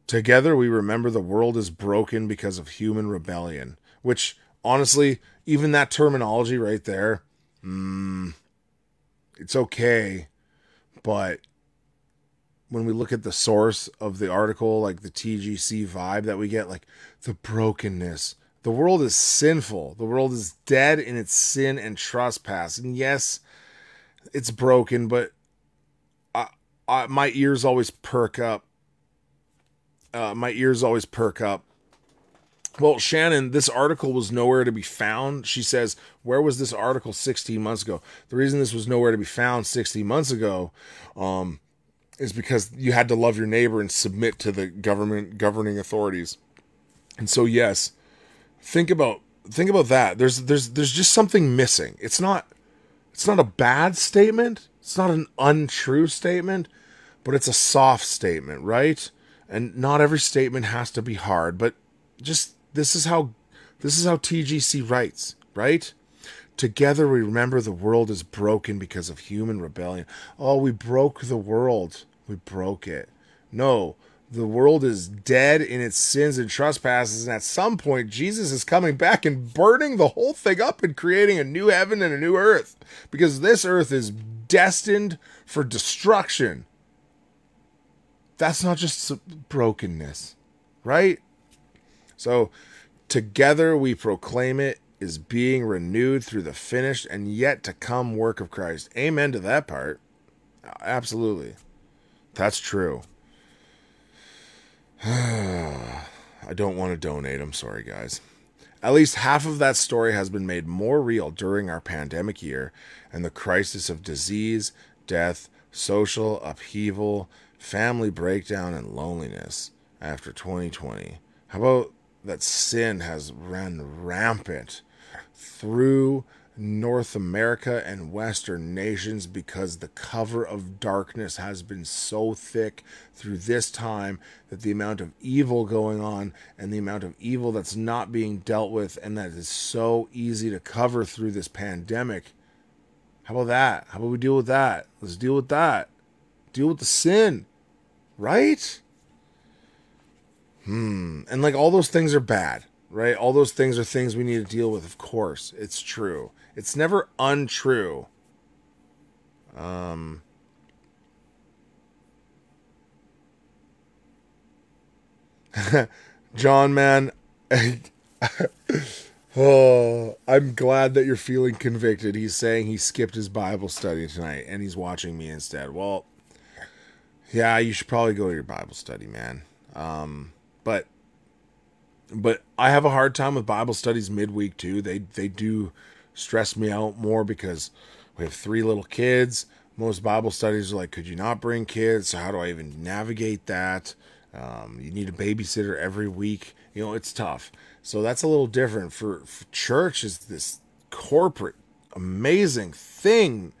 Together we remember the world is broken because of human rebellion, which honestly, even that terminology right there, mm, it's okay but when we look at the source of the article, like the TGC vibe that we get, like the brokenness, the world is sinful. The world is dead in its sin and trespass. And yes, it's broken, but I, I, my ears always perk up. Uh, my ears always perk up well, Shannon, this article was nowhere to be found. She says, Where was this article 16 months ago? The reason this was nowhere to be found 16 months ago um, is because you had to love your neighbor and submit to the government governing authorities. And so, yes, think about think about that. There's there's there's just something missing. It's not it's not a bad statement. It's not an untrue statement, but it's a soft statement, right? And not every statement has to be hard, but just this is how this is how TGC writes, right? Together we remember the world is broken because of human rebellion. Oh, we broke the world. We broke it. No, the world is dead in its sins and trespasses, and at some point, Jesus is coming back and burning the whole thing up and creating a new heaven and a new earth because this earth is destined for destruction. That's not just brokenness, right? So, together we proclaim it is being renewed through the finished and yet to come work of Christ. Amen to that part. Absolutely. That's true. I don't want to donate. I'm sorry, guys. At least half of that story has been made more real during our pandemic year and the crisis of disease, death, social upheaval, family breakdown, and loneliness after 2020. How about that sin has run rampant through North America and Western nations because the cover of darkness has been so thick through this time that the amount of evil going on and the amount of evil that's not being dealt with and that is so easy to cover through this pandemic. How about that? How about we deal with that? Let's deal with that. Deal with the sin, right? Hmm. And like all those things are bad, right? All those things are things we need to deal with. Of course, it's true. It's never untrue. Um, John, man, oh, I'm glad that you're feeling convicted. He's saying he skipped his Bible study tonight and he's watching me instead. Well, yeah, you should probably go to your Bible study, man. Um, but but I have a hard time with Bible studies midweek too. They they do stress me out more because we have three little kids. Most Bible studies are like, could you not bring kids? So how do I even navigate that? Um, you need a babysitter every week. You know, it's tough. So that's a little different. For, for church is this corporate, amazing thing.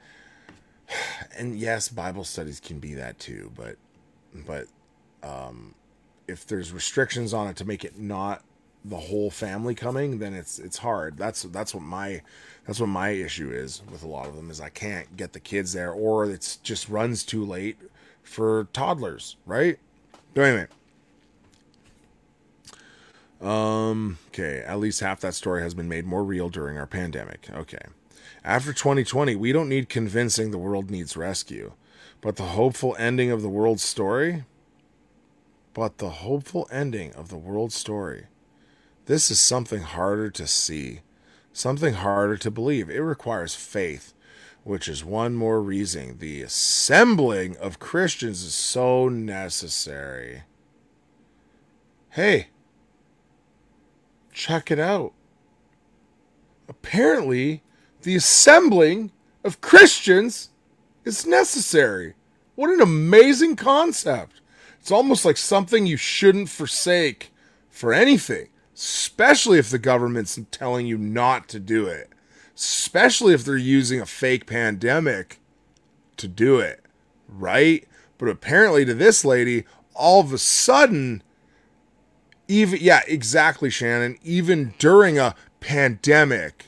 And yes, Bible studies can be that too, but but um, if there's restrictions on it to make it not the whole family coming, then it's it's hard. That's that's what my that's what my issue is with a lot of them is I can't get the kids there or it's just runs too late for toddlers, right? But anyway. Um okay, at least half that story has been made more real during our pandemic. Okay. After 2020, we don't need convincing the world needs rescue. But the hopeful ending of the world's story, but the hopeful ending of the world story. This is something harder to see, something harder to believe. It requires faith, which is one more reason the assembling of Christians is so necessary. Hey, check it out. Apparently, the assembling of Christians is necessary. What an amazing concept! It's almost like something you shouldn't forsake for anything, especially if the government's telling you not to do it, especially if they're using a fake pandemic to do it, right? But apparently, to this lady, all of a sudden, even, yeah, exactly, Shannon, even during a pandemic,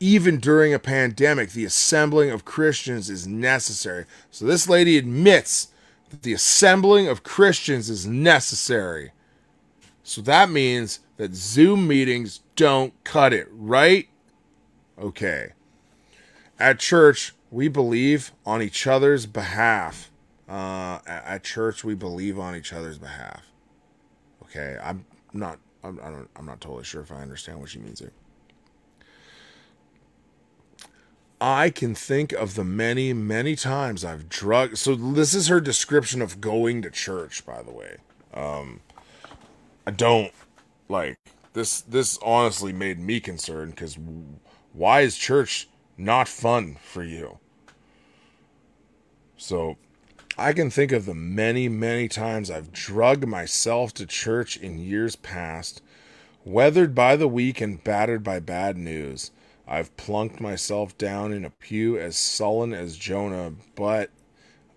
even during a pandemic, the assembling of Christians is necessary. So this lady admits the assembling of Christians is necessary. So that means that Zoom meetings don't cut it, right? Okay. At church, we believe on each other's behalf. Uh, at church, we believe on each other's behalf. Okay, I'm not. I'm, I don't, I'm not totally sure if I understand what she means here. I can think of the many, many times I've drugged. So this is her description of going to church, by the way. Um, I don't like this. This honestly made me concerned because why is church not fun for you? So I can think of the many, many times I've drugged myself to church in years past, weathered by the week and battered by bad news. I've plunked myself down in a pew as sullen as Jonah, but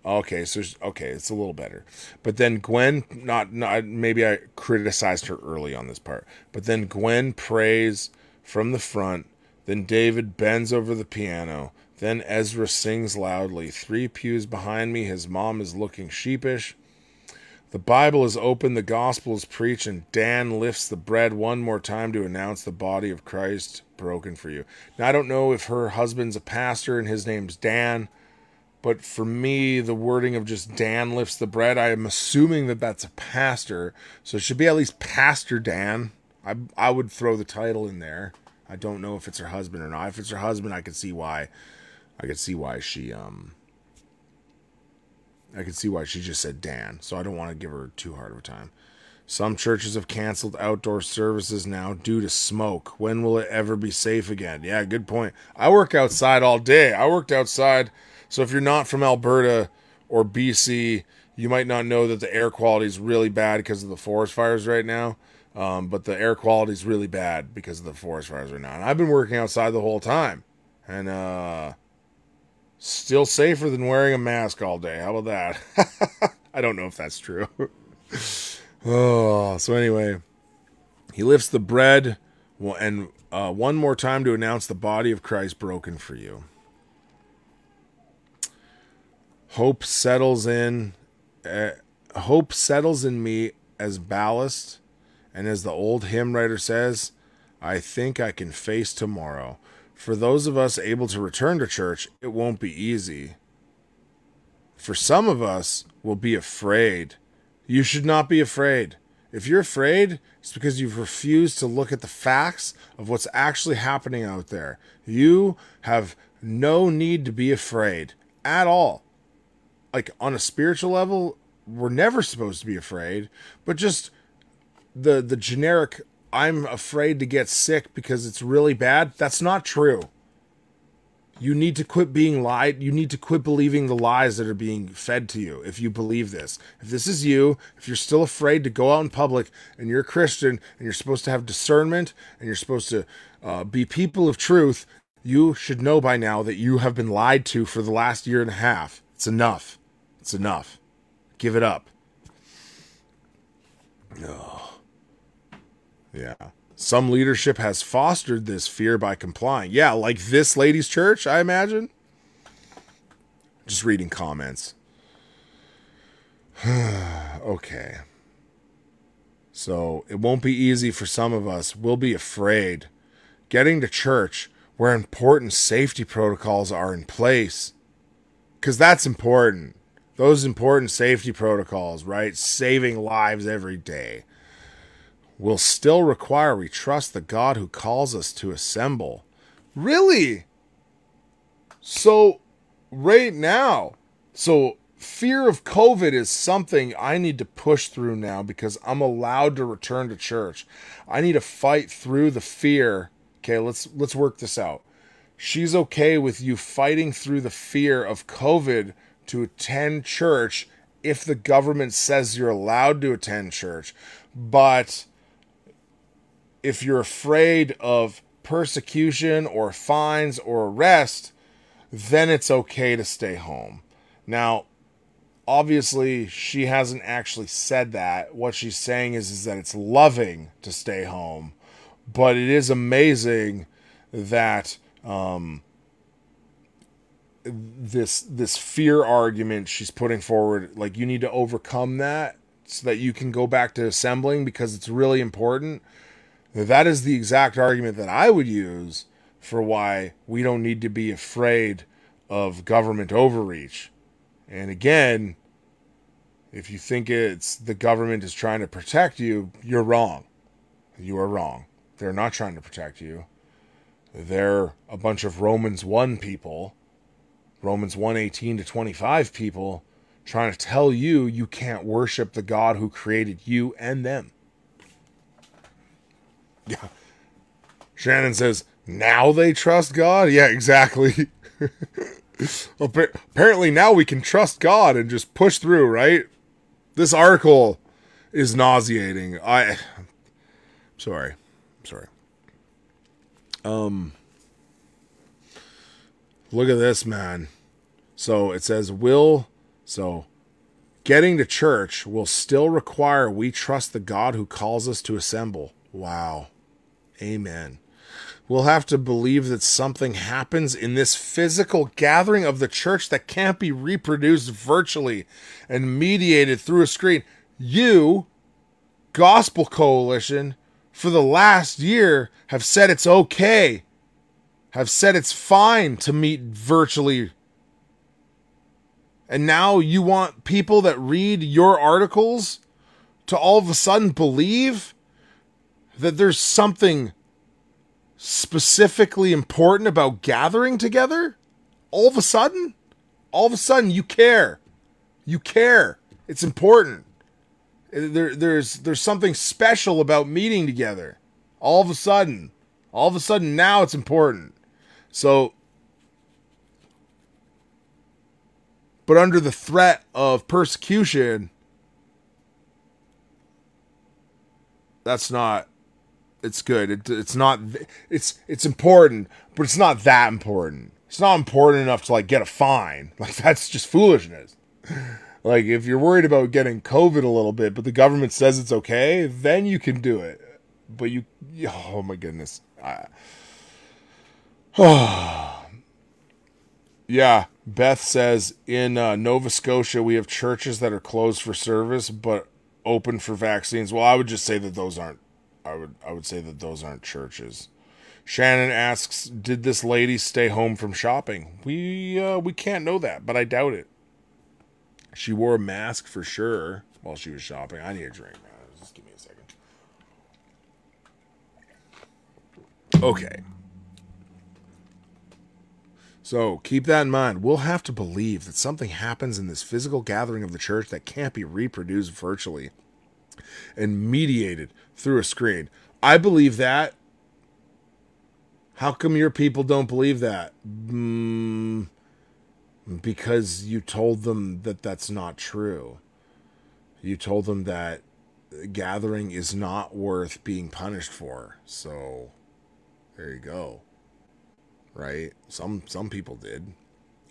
okay, so okay, it's a little better. But then Gwen, not not maybe I criticized her early on this part, but then Gwen prays from the front. Then David bends over the piano. Then Ezra sings loudly. Three pews behind me, his mom is looking sheepish. The Bible is open, the gospel is preached, and Dan lifts the bread one more time to announce the body of Christ broken for you. Now, I don't know if her husband's a pastor and his name's Dan, but for me, the wording of just Dan lifts the bread, I am assuming that that's a pastor. So it should be at least Pastor Dan. I, I would throw the title in there. I don't know if it's her husband or not. If it's her husband, I could see why. I could see why she um I could see why she just said Dan, so I don't want to give her too hard of a time. Some churches have canceled outdoor services now due to smoke. When will it ever be safe again? Yeah, good point. I work outside all day. I worked outside. So if you're not from Alberta or BC, you might not know that the air quality is really bad because of the forest fires right now. Um, but the air quality is really bad because of the forest fires right now. And I've been working outside the whole time, and uh, still safer than wearing a mask all day. How about that? I don't know if that's true. oh, so anyway, he lifts the bread and uh, one more time to announce the body of Christ broken for you. Hope settles in. Uh, hope settles in me as ballast, and as the old hymn writer says, I think I can face tomorrow. For those of us able to return to church, it won't be easy. For some of us, will be afraid. You should not be afraid. If you're afraid, it's because you've refused to look at the facts of what's actually happening out there. You have no need to be afraid at all. Like on a spiritual level, we're never supposed to be afraid, but just the the generic I'm afraid to get sick because it's really bad, that's not true. You need to quit being lied. You need to quit believing the lies that are being fed to you if you believe this. If this is you, if you're still afraid to go out in public and you're a Christian and you're supposed to have discernment and you're supposed to uh, be people of truth, you should know by now that you have been lied to for the last year and a half. It's enough. It's enough. Give it up. Oh. Yeah. Some leadership has fostered this fear by complying. Yeah, like this ladies' church, I imagine. Just reading comments. okay. So it won't be easy for some of us. We'll be afraid. Getting to church where important safety protocols are in place. Because that's important. Those important safety protocols, right? Saving lives every day will still require we trust the God who calls us to assemble. Really? So, right now, so fear of COVID is something I need to push through now because I'm allowed to return to church. I need to fight through the fear. Okay, let's let's work this out. She's okay with you fighting through the fear of COVID to attend church if the government says you're allowed to attend church. But if you're afraid of persecution or fines or arrest, then it's okay to stay home. Now, obviously, she hasn't actually said that. What she's saying is, is that it's loving to stay home, but it is amazing that um, this this fear argument she's putting forward, like you need to overcome that so that you can go back to assembling because it's really important that is the exact argument that I would use for why we don't need to be afraid of government overreach. And again, if you think it's the government is trying to protect you, you're wrong. You are wrong. They're not trying to protect you. They're a bunch of Romans 1 people, Romans 1:18 to 25 people trying to tell you you can't worship the God who created you and them. Yeah. Shannon says, now they trust God? Yeah, exactly. Apparently now we can trust God and just push through, right? This article is nauseating. I I'm sorry. I'm sorry. Um Look at this, man. So it says will so getting to church will still require we trust the God who calls us to assemble. Wow. Amen. We'll have to believe that something happens in this physical gathering of the church that can't be reproduced virtually and mediated through a screen. You, Gospel Coalition, for the last year have said it's okay, have said it's fine to meet virtually. And now you want people that read your articles to all of a sudden believe that there's something specifically important about gathering together, all of a sudden, all of a sudden you care. You care. It's important. There, there's there's something special about meeting together. All of a sudden, all of a sudden now it's important. So, but under the threat of persecution, That's not. It's good. It, it's not. It's it's important, but it's not that important. It's not important enough to like get a fine. Like that's just foolishness. Like if you're worried about getting COVID a little bit, but the government says it's okay, then you can do it. But you, oh my goodness. I, yeah, Beth says in uh, Nova Scotia we have churches that are closed for service but open for vaccines. Well, I would just say that those aren't. I would I would say that those aren't churches. Shannon asks, "Did this lady stay home from shopping?" We uh, we can't know that, but I doubt it. She wore a mask for sure while she was shopping. I need a drink. Man. Just give me a second. Okay. So keep that in mind. We'll have to believe that something happens in this physical gathering of the church that can't be reproduced virtually and mediated through a screen. I believe that. How come your people don't believe that? Mm, because you told them that that's not true. You told them that gathering is not worth being punished for. So there you go. Right? Some some people did.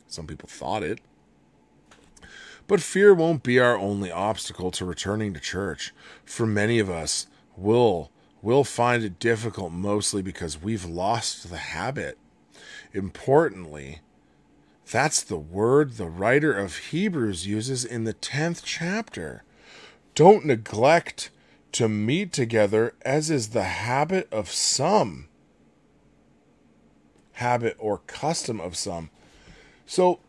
Some people thought it. But fear won't be our only obstacle to returning to church. For many of us, we'll we'll find it difficult mostly because we've lost the habit. Importantly, that's the word the writer of Hebrews uses in the 10th chapter. Don't neglect to meet together as is the habit of some. Habit or custom of some. So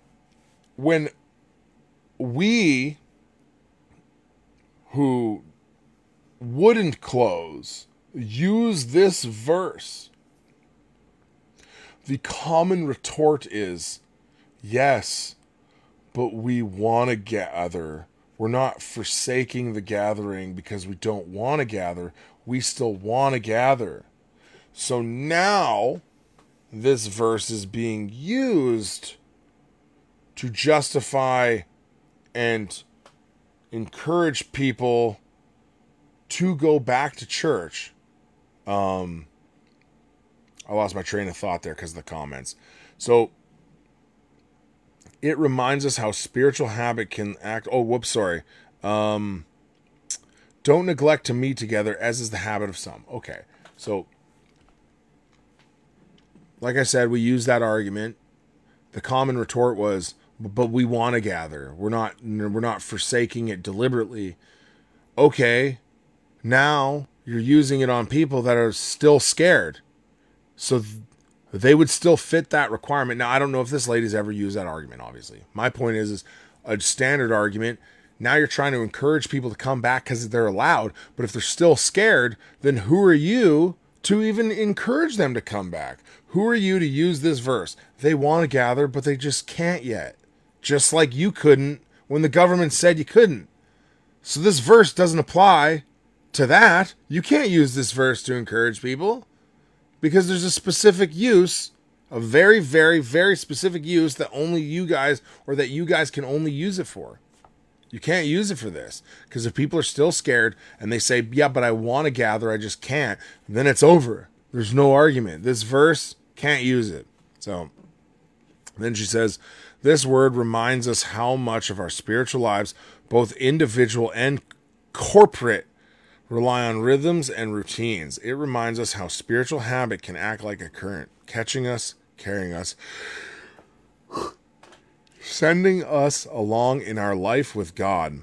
when we who wouldn't close use this verse, the common retort is yes, but we want to gather. We're not forsaking the gathering because we don't want to gather. We still want to gather. So now this verse is being used to justify and encourage people to go back to church. Um, I lost my train of thought there because of the comments. So it reminds us how spiritual habit can act. Oh, whoops, sorry. Um, don't neglect to meet together, as is the habit of some. Okay, so like I said, we use that argument. The common retort was, "But we want to gather. We're not. We're not forsaking it deliberately." Okay, now you're using it on people that are still scared. So th- they would still fit that requirement. Now, I don't know if this lady's ever used that argument, obviously. My point is, is a standard argument. Now you're trying to encourage people to come back because they're allowed. But if they're still scared, then who are you to even encourage them to come back? Who are you to use this verse? They want to gather, but they just can't yet. Just like you couldn't when the government said you couldn't. So this verse doesn't apply to that. You can't use this verse to encourage people because there's a specific use, a very, very, very specific use that only you guys or that you guys can only use it for. You can't use it for this because if people are still scared and they say, "Yeah, but I want to gather, I just can't," then it's over. There's no argument. This verse can't use it. So then she says, "This word reminds us how much of our spiritual lives, both individual and corporate, rely on rhythms and routines. It reminds us how spiritual habit can act like a current, catching us, carrying us, sending us along in our life with God.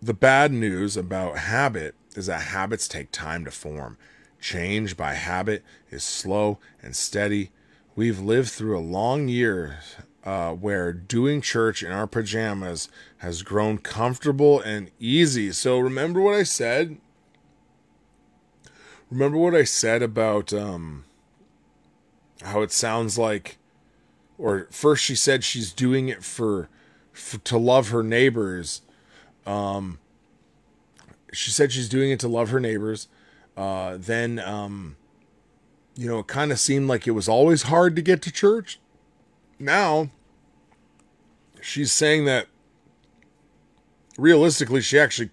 The bad news about habit is that habits take time to form. Change by habit is slow and steady. We've lived through a long year uh, where doing church in our pajamas has grown comfortable and easy. So remember what I said? Remember what I said about um, how it sounds like, or first she said she's doing it for, for to love her neighbors. Um, she said she's doing it to love her neighbors. Uh, then, um, you know, it kind of seemed like it was always hard to get to church now she's saying that realistically she actually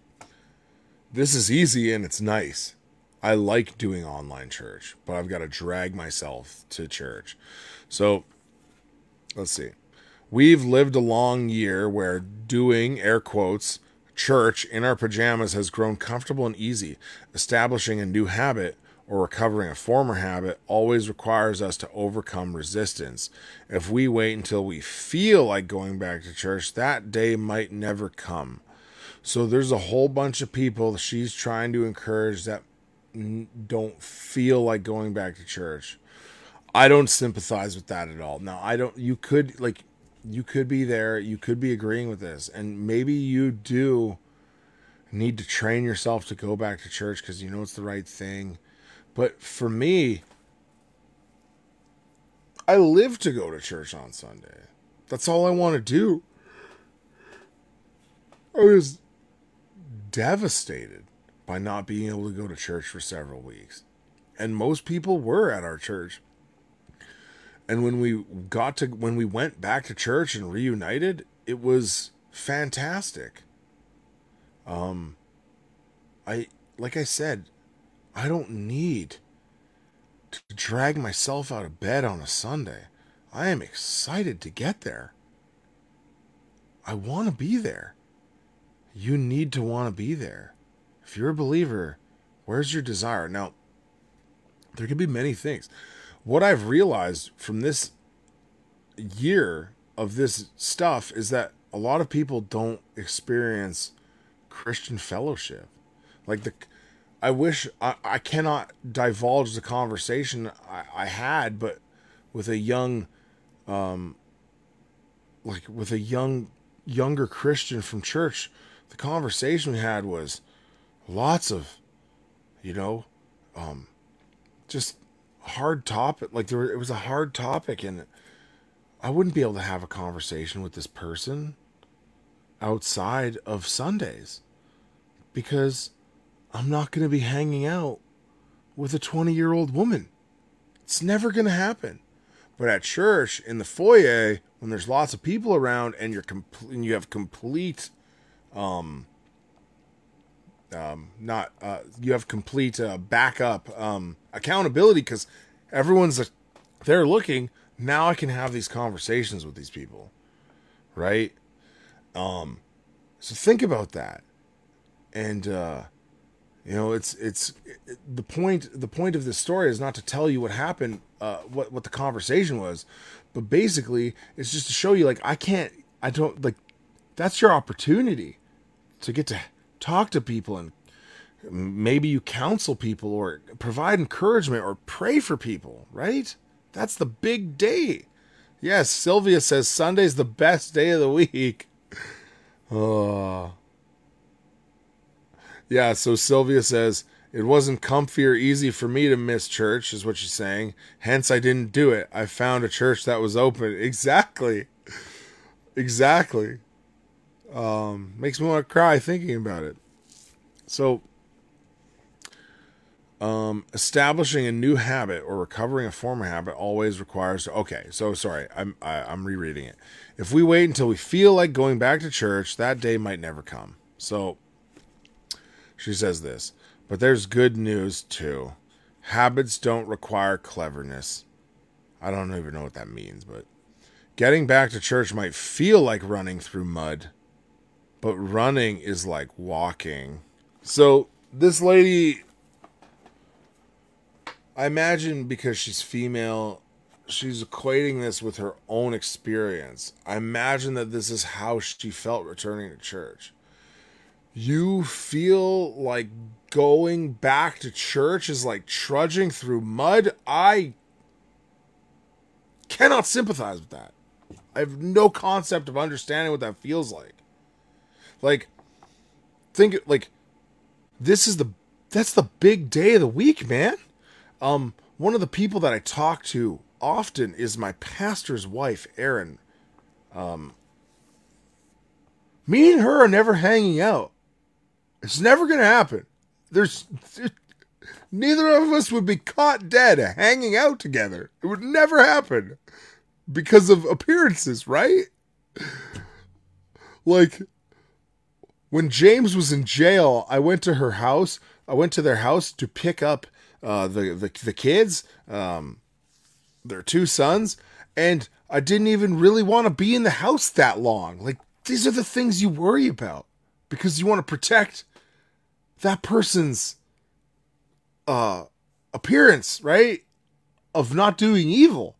this is easy and it's nice. I like doing online church, but I've got to drag myself to church. So let's see. We've lived a long year where doing air quotes church in our pajamas has grown comfortable and easy. Establishing a new habit or recovering a former habit always requires us to overcome resistance. If we wait until we feel like going back to church, that day might never come. So there's a whole bunch of people she's trying to encourage that don't feel like going back to church. I don't sympathize with that at all. Now, I don't you could like you could be there, you could be agreeing with this and maybe you do need to train yourself to go back to church cuz you know it's the right thing. But for me, I live to go to church on Sunday. That's all I want to do. I was devastated by not being able to go to church for several weeks. And most people were at our church. And when we got to when we went back to church and reunited, it was fantastic. Um I like I said, I don't need to drag myself out of bed on a Sunday. I am excited to get there. I want to be there. You need to want to be there. If you're a believer, where's your desire? Now, there could be many things. What I've realized from this year of this stuff is that a lot of people don't experience Christian fellowship. Like the I wish I, I cannot divulge the conversation I, I had, but with a young, um, like with a young younger Christian from church, the conversation we had was lots of, you know, um, just hard topic. Like there, it was a hard topic, and I wouldn't be able to have a conversation with this person outside of Sundays because I'm not going to be hanging out with a 20 year old woman. It's never going to happen. But at church, in the foyer, when there's lots of people around and you're complete, and you have complete, um, um, not uh, you have complete uh, backup um, accountability because everyone's uh, they're looking. Now I can have these conversations with these people, right? Um, so think about that, and uh, you know, it's it's it, the point. The point of this story is not to tell you what happened, uh, what what the conversation was, but basically it's just to show you like I can't, I don't like. That's your opportunity to get to talk to people and maybe you counsel people or provide encouragement or pray for people, right? That's the big day. Yes, Sylvia says Sunday's the best day of the week. Oh. Yeah, so Sylvia says, it wasn't comfy or easy for me to miss church, is what she's saying. Hence, I didn't do it. I found a church that was open. Exactly. Exactly. Um, makes me want to cry thinking about it. So, um, establishing a new habit or recovering a former habit always requires. Okay, so sorry, I'm I, am i am rereading it. If we wait until we feel like going back to church, that day might never come. So, she says this, but there's good news too. Habits don't require cleverness. I don't even know what that means, but getting back to church might feel like running through mud, but running is like walking. So this lady, I imagine because she's female, she's equating this with her own experience. I imagine that this is how she felt returning to church you feel like going back to church is like trudging through mud, I cannot sympathize with that. I have no concept of understanding what that feels like. Like, think like this is the that's the big day of the week, man. Um, one of the people that I talk to often is my pastor's wife, Erin. Um, me and her are never hanging out. It's never going to happen. There's neither of us would be caught dead hanging out together. It would never happen because of appearances, right? Like when James was in jail, I went to her house. I went to their house to pick up uh, the, the the kids, um, their two sons, and I didn't even really want to be in the house that long. Like these are the things you worry about because you want to protect that person's uh appearance, right? Of not doing evil.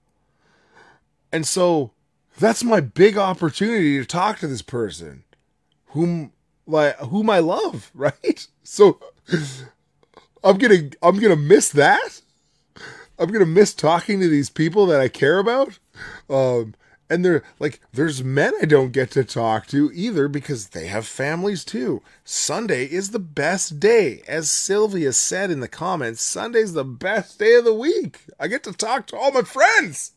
And so that's my big opportunity to talk to this person whom like whom I love, right? So I'm gonna I'm gonna miss that. I'm gonna miss talking to these people that I care about. Um and they're like there's men I don't get to talk to either because they have families too. Sunday is the best day. As Sylvia said in the comments, Sunday's the best day of the week. I get to talk to all my friends.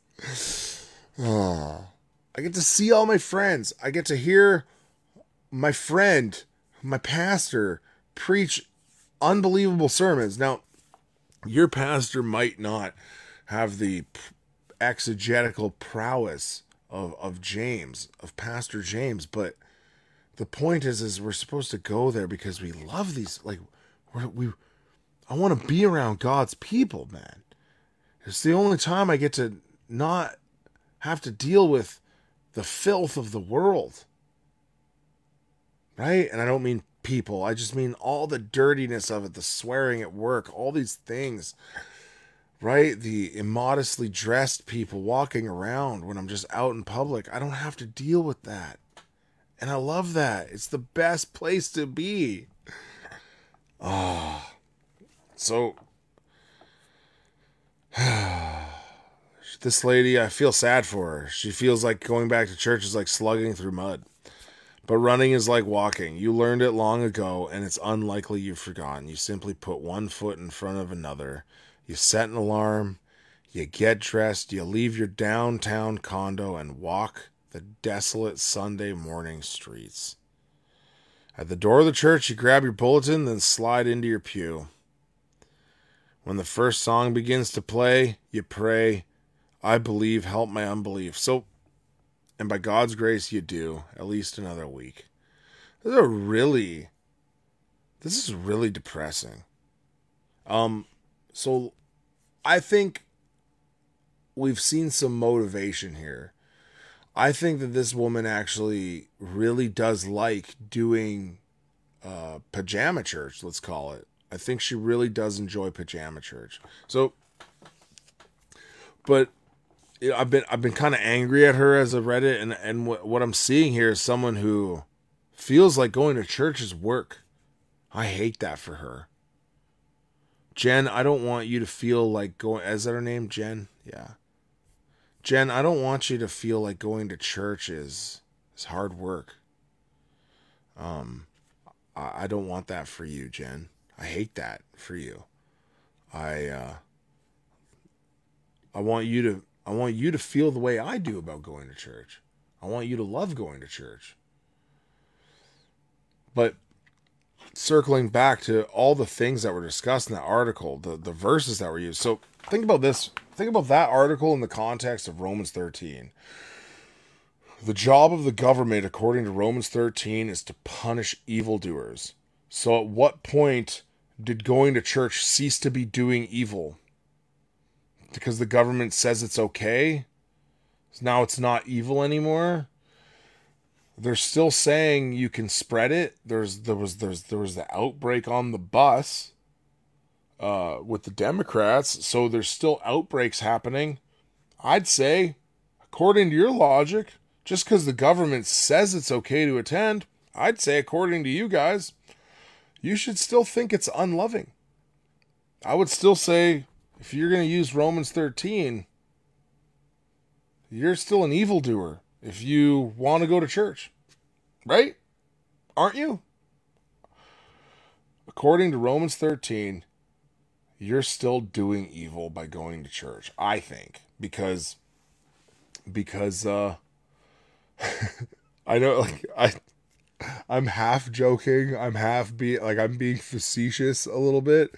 I get to see all my friends. I get to hear my friend, my pastor, preach unbelievable sermons. Now, your pastor might not have the exegetical prowess of, of James, of Pastor James, but the point is, is we're supposed to go there because we love these. Like, we, I want to be around God's people, man. It's the only time I get to not have to deal with the filth of the world. Right? And I don't mean people, I just mean all the dirtiness of it, the swearing at work, all these things. Right? The immodestly dressed people walking around when I'm just out in public. I don't have to deal with that. And I love that. It's the best place to be. Oh. So this lady, I feel sad for her. She feels like going back to church is like slugging through mud. But running is like walking. You learned it long ago, and it's unlikely you've forgotten. You simply put one foot in front of another. You set an alarm. You get dressed. You leave your downtown condo and walk the desolate Sunday morning streets. At the door of the church, you grab your bulletin, then slide into your pew. When the first song begins to play, you pray, I believe, help my unbelief. So, and by God's grace, you do, at least another week. This is a really, this is really depressing. Um, so I think we've seen some motivation here. I think that this woman actually really does like doing uh, pajama church, let's call it. I think she really does enjoy pajama church. So, but you know, I've been I've been kind of angry at her as I've read it, and and what I'm seeing here is someone who feels like going to church is work. I hate that for her. Jen, I don't want you to feel like going. Is that her name, Jen? Yeah. Jen, I don't want you to feel like going to church is is hard work. Um, I, I don't want that for you, Jen. I hate that for you. I uh, I want you to I want you to feel the way I do about going to church. I want you to love going to church. But circling back to all the things that were discussed in that article, the, the verses that were used. So think about this. Think about that article in the context of Romans 13. The job of the government, according to Romans 13, is to punish evildoers. So at what point did going to church cease to be doing evil? Because the government says it's okay? Now it's not evil anymore? They're still saying you can spread it. There's there was there's there was the outbreak on the bus uh, with the Democrats, so there's still outbreaks happening. I'd say, according to your logic, just because the government says it's okay to attend, I'd say, according to you guys, you should still think it's unloving. I would still say, if you're going to use Romans 13, you're still an evildoer if you want to go to church. Right? Aren't you? According to Romans 13, you're still doing evil by going to church. I think because because uh I know like I I'm half joking, I'm half be like I'm being facetious a little bit,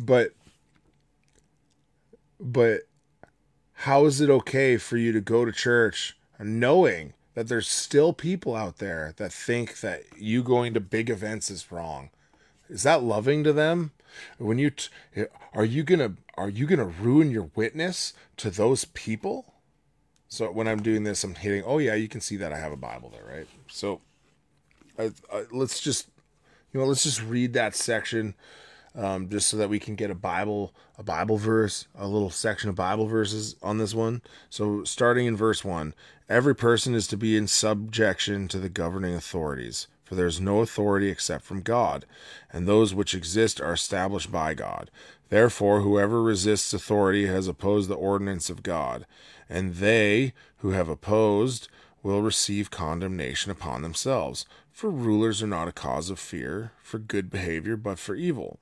but but how is it okay for you to go to church knowing that there's still people out there that think that you going to big events is wrong. Is that loving to them? When you t- are you to are you to ruin your witness to those people? So when I'm doing this, I'm hitting. Oh yeah, you can see that I have a Bible there, right? So uh, uh, let's just you know let's just read that section um, just so that we can get a Bible a Bible verse, a little section of Bible verses on this one. So starting in verse one, every person is to be in subjection to the governing authorities. For there is no authority except from God, and those which exist are established by God. Therefore, whoever resists authority has opposed the ordinance of God, and they who have opposed will receive condemnation upon themselves. For rulers are not a cause of fear for good behavior, but for evil.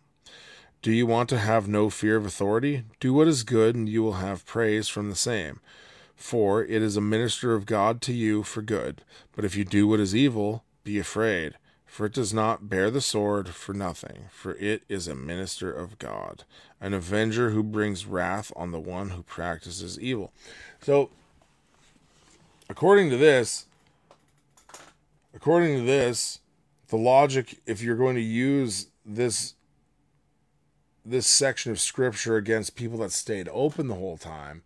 Do you want to have no fear of authority? Do what is good, and you will have praise from the same. For it is a minister of God to you for good. But if you do what is evil, be afraid, for it does not bear the sword for nothing, for it is a minister of God, an avenger who brings wrath on the one who practices evil. So, according to this, according to this, the logic, if you're going to use this this section of scripture against people that stayed open the whole time,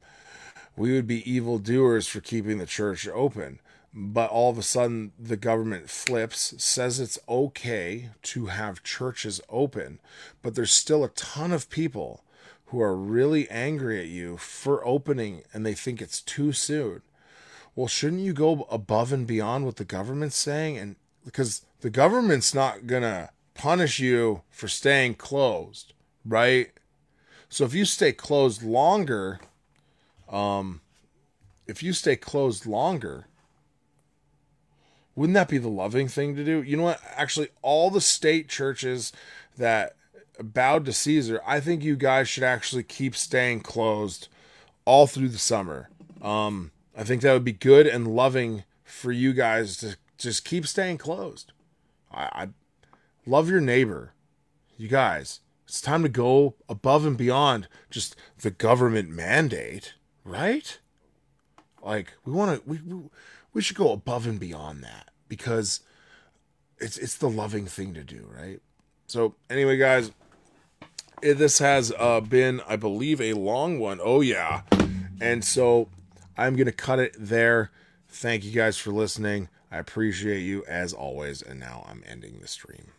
we would be evil doers for keeping the church open. But all of a sudden, the government flips, says it's okay to have churches open, but there's still a ton of people who are really angry at you for opening and they think it's too soon. Well, shouldn't you go above and beyond what the government's saying? And because the government's not to punish you for staying closed right? So if you stay closed longer, um, if you stay closed longer, wouldn't that be the loving thing to do? You know what? Actually, all the state churches that bowed to Caesar, I think you guys should actually keep staying closed all through the summer. Um, I think that would be good and loving for you guys to just keep staying closed. I, I love your neighbor, you guys. It's time to go above and beyond just the government mandate, right? Like we want to we, we should go above and beyond that because it's it's the loving thing to do, right? So anyway, guys, it, this has uh, been, I believe, a long one. Oh yeah, and so I'm gonna cut it there. Thank you guys for listening. I appreciate you as always, and now I'm ending the stream.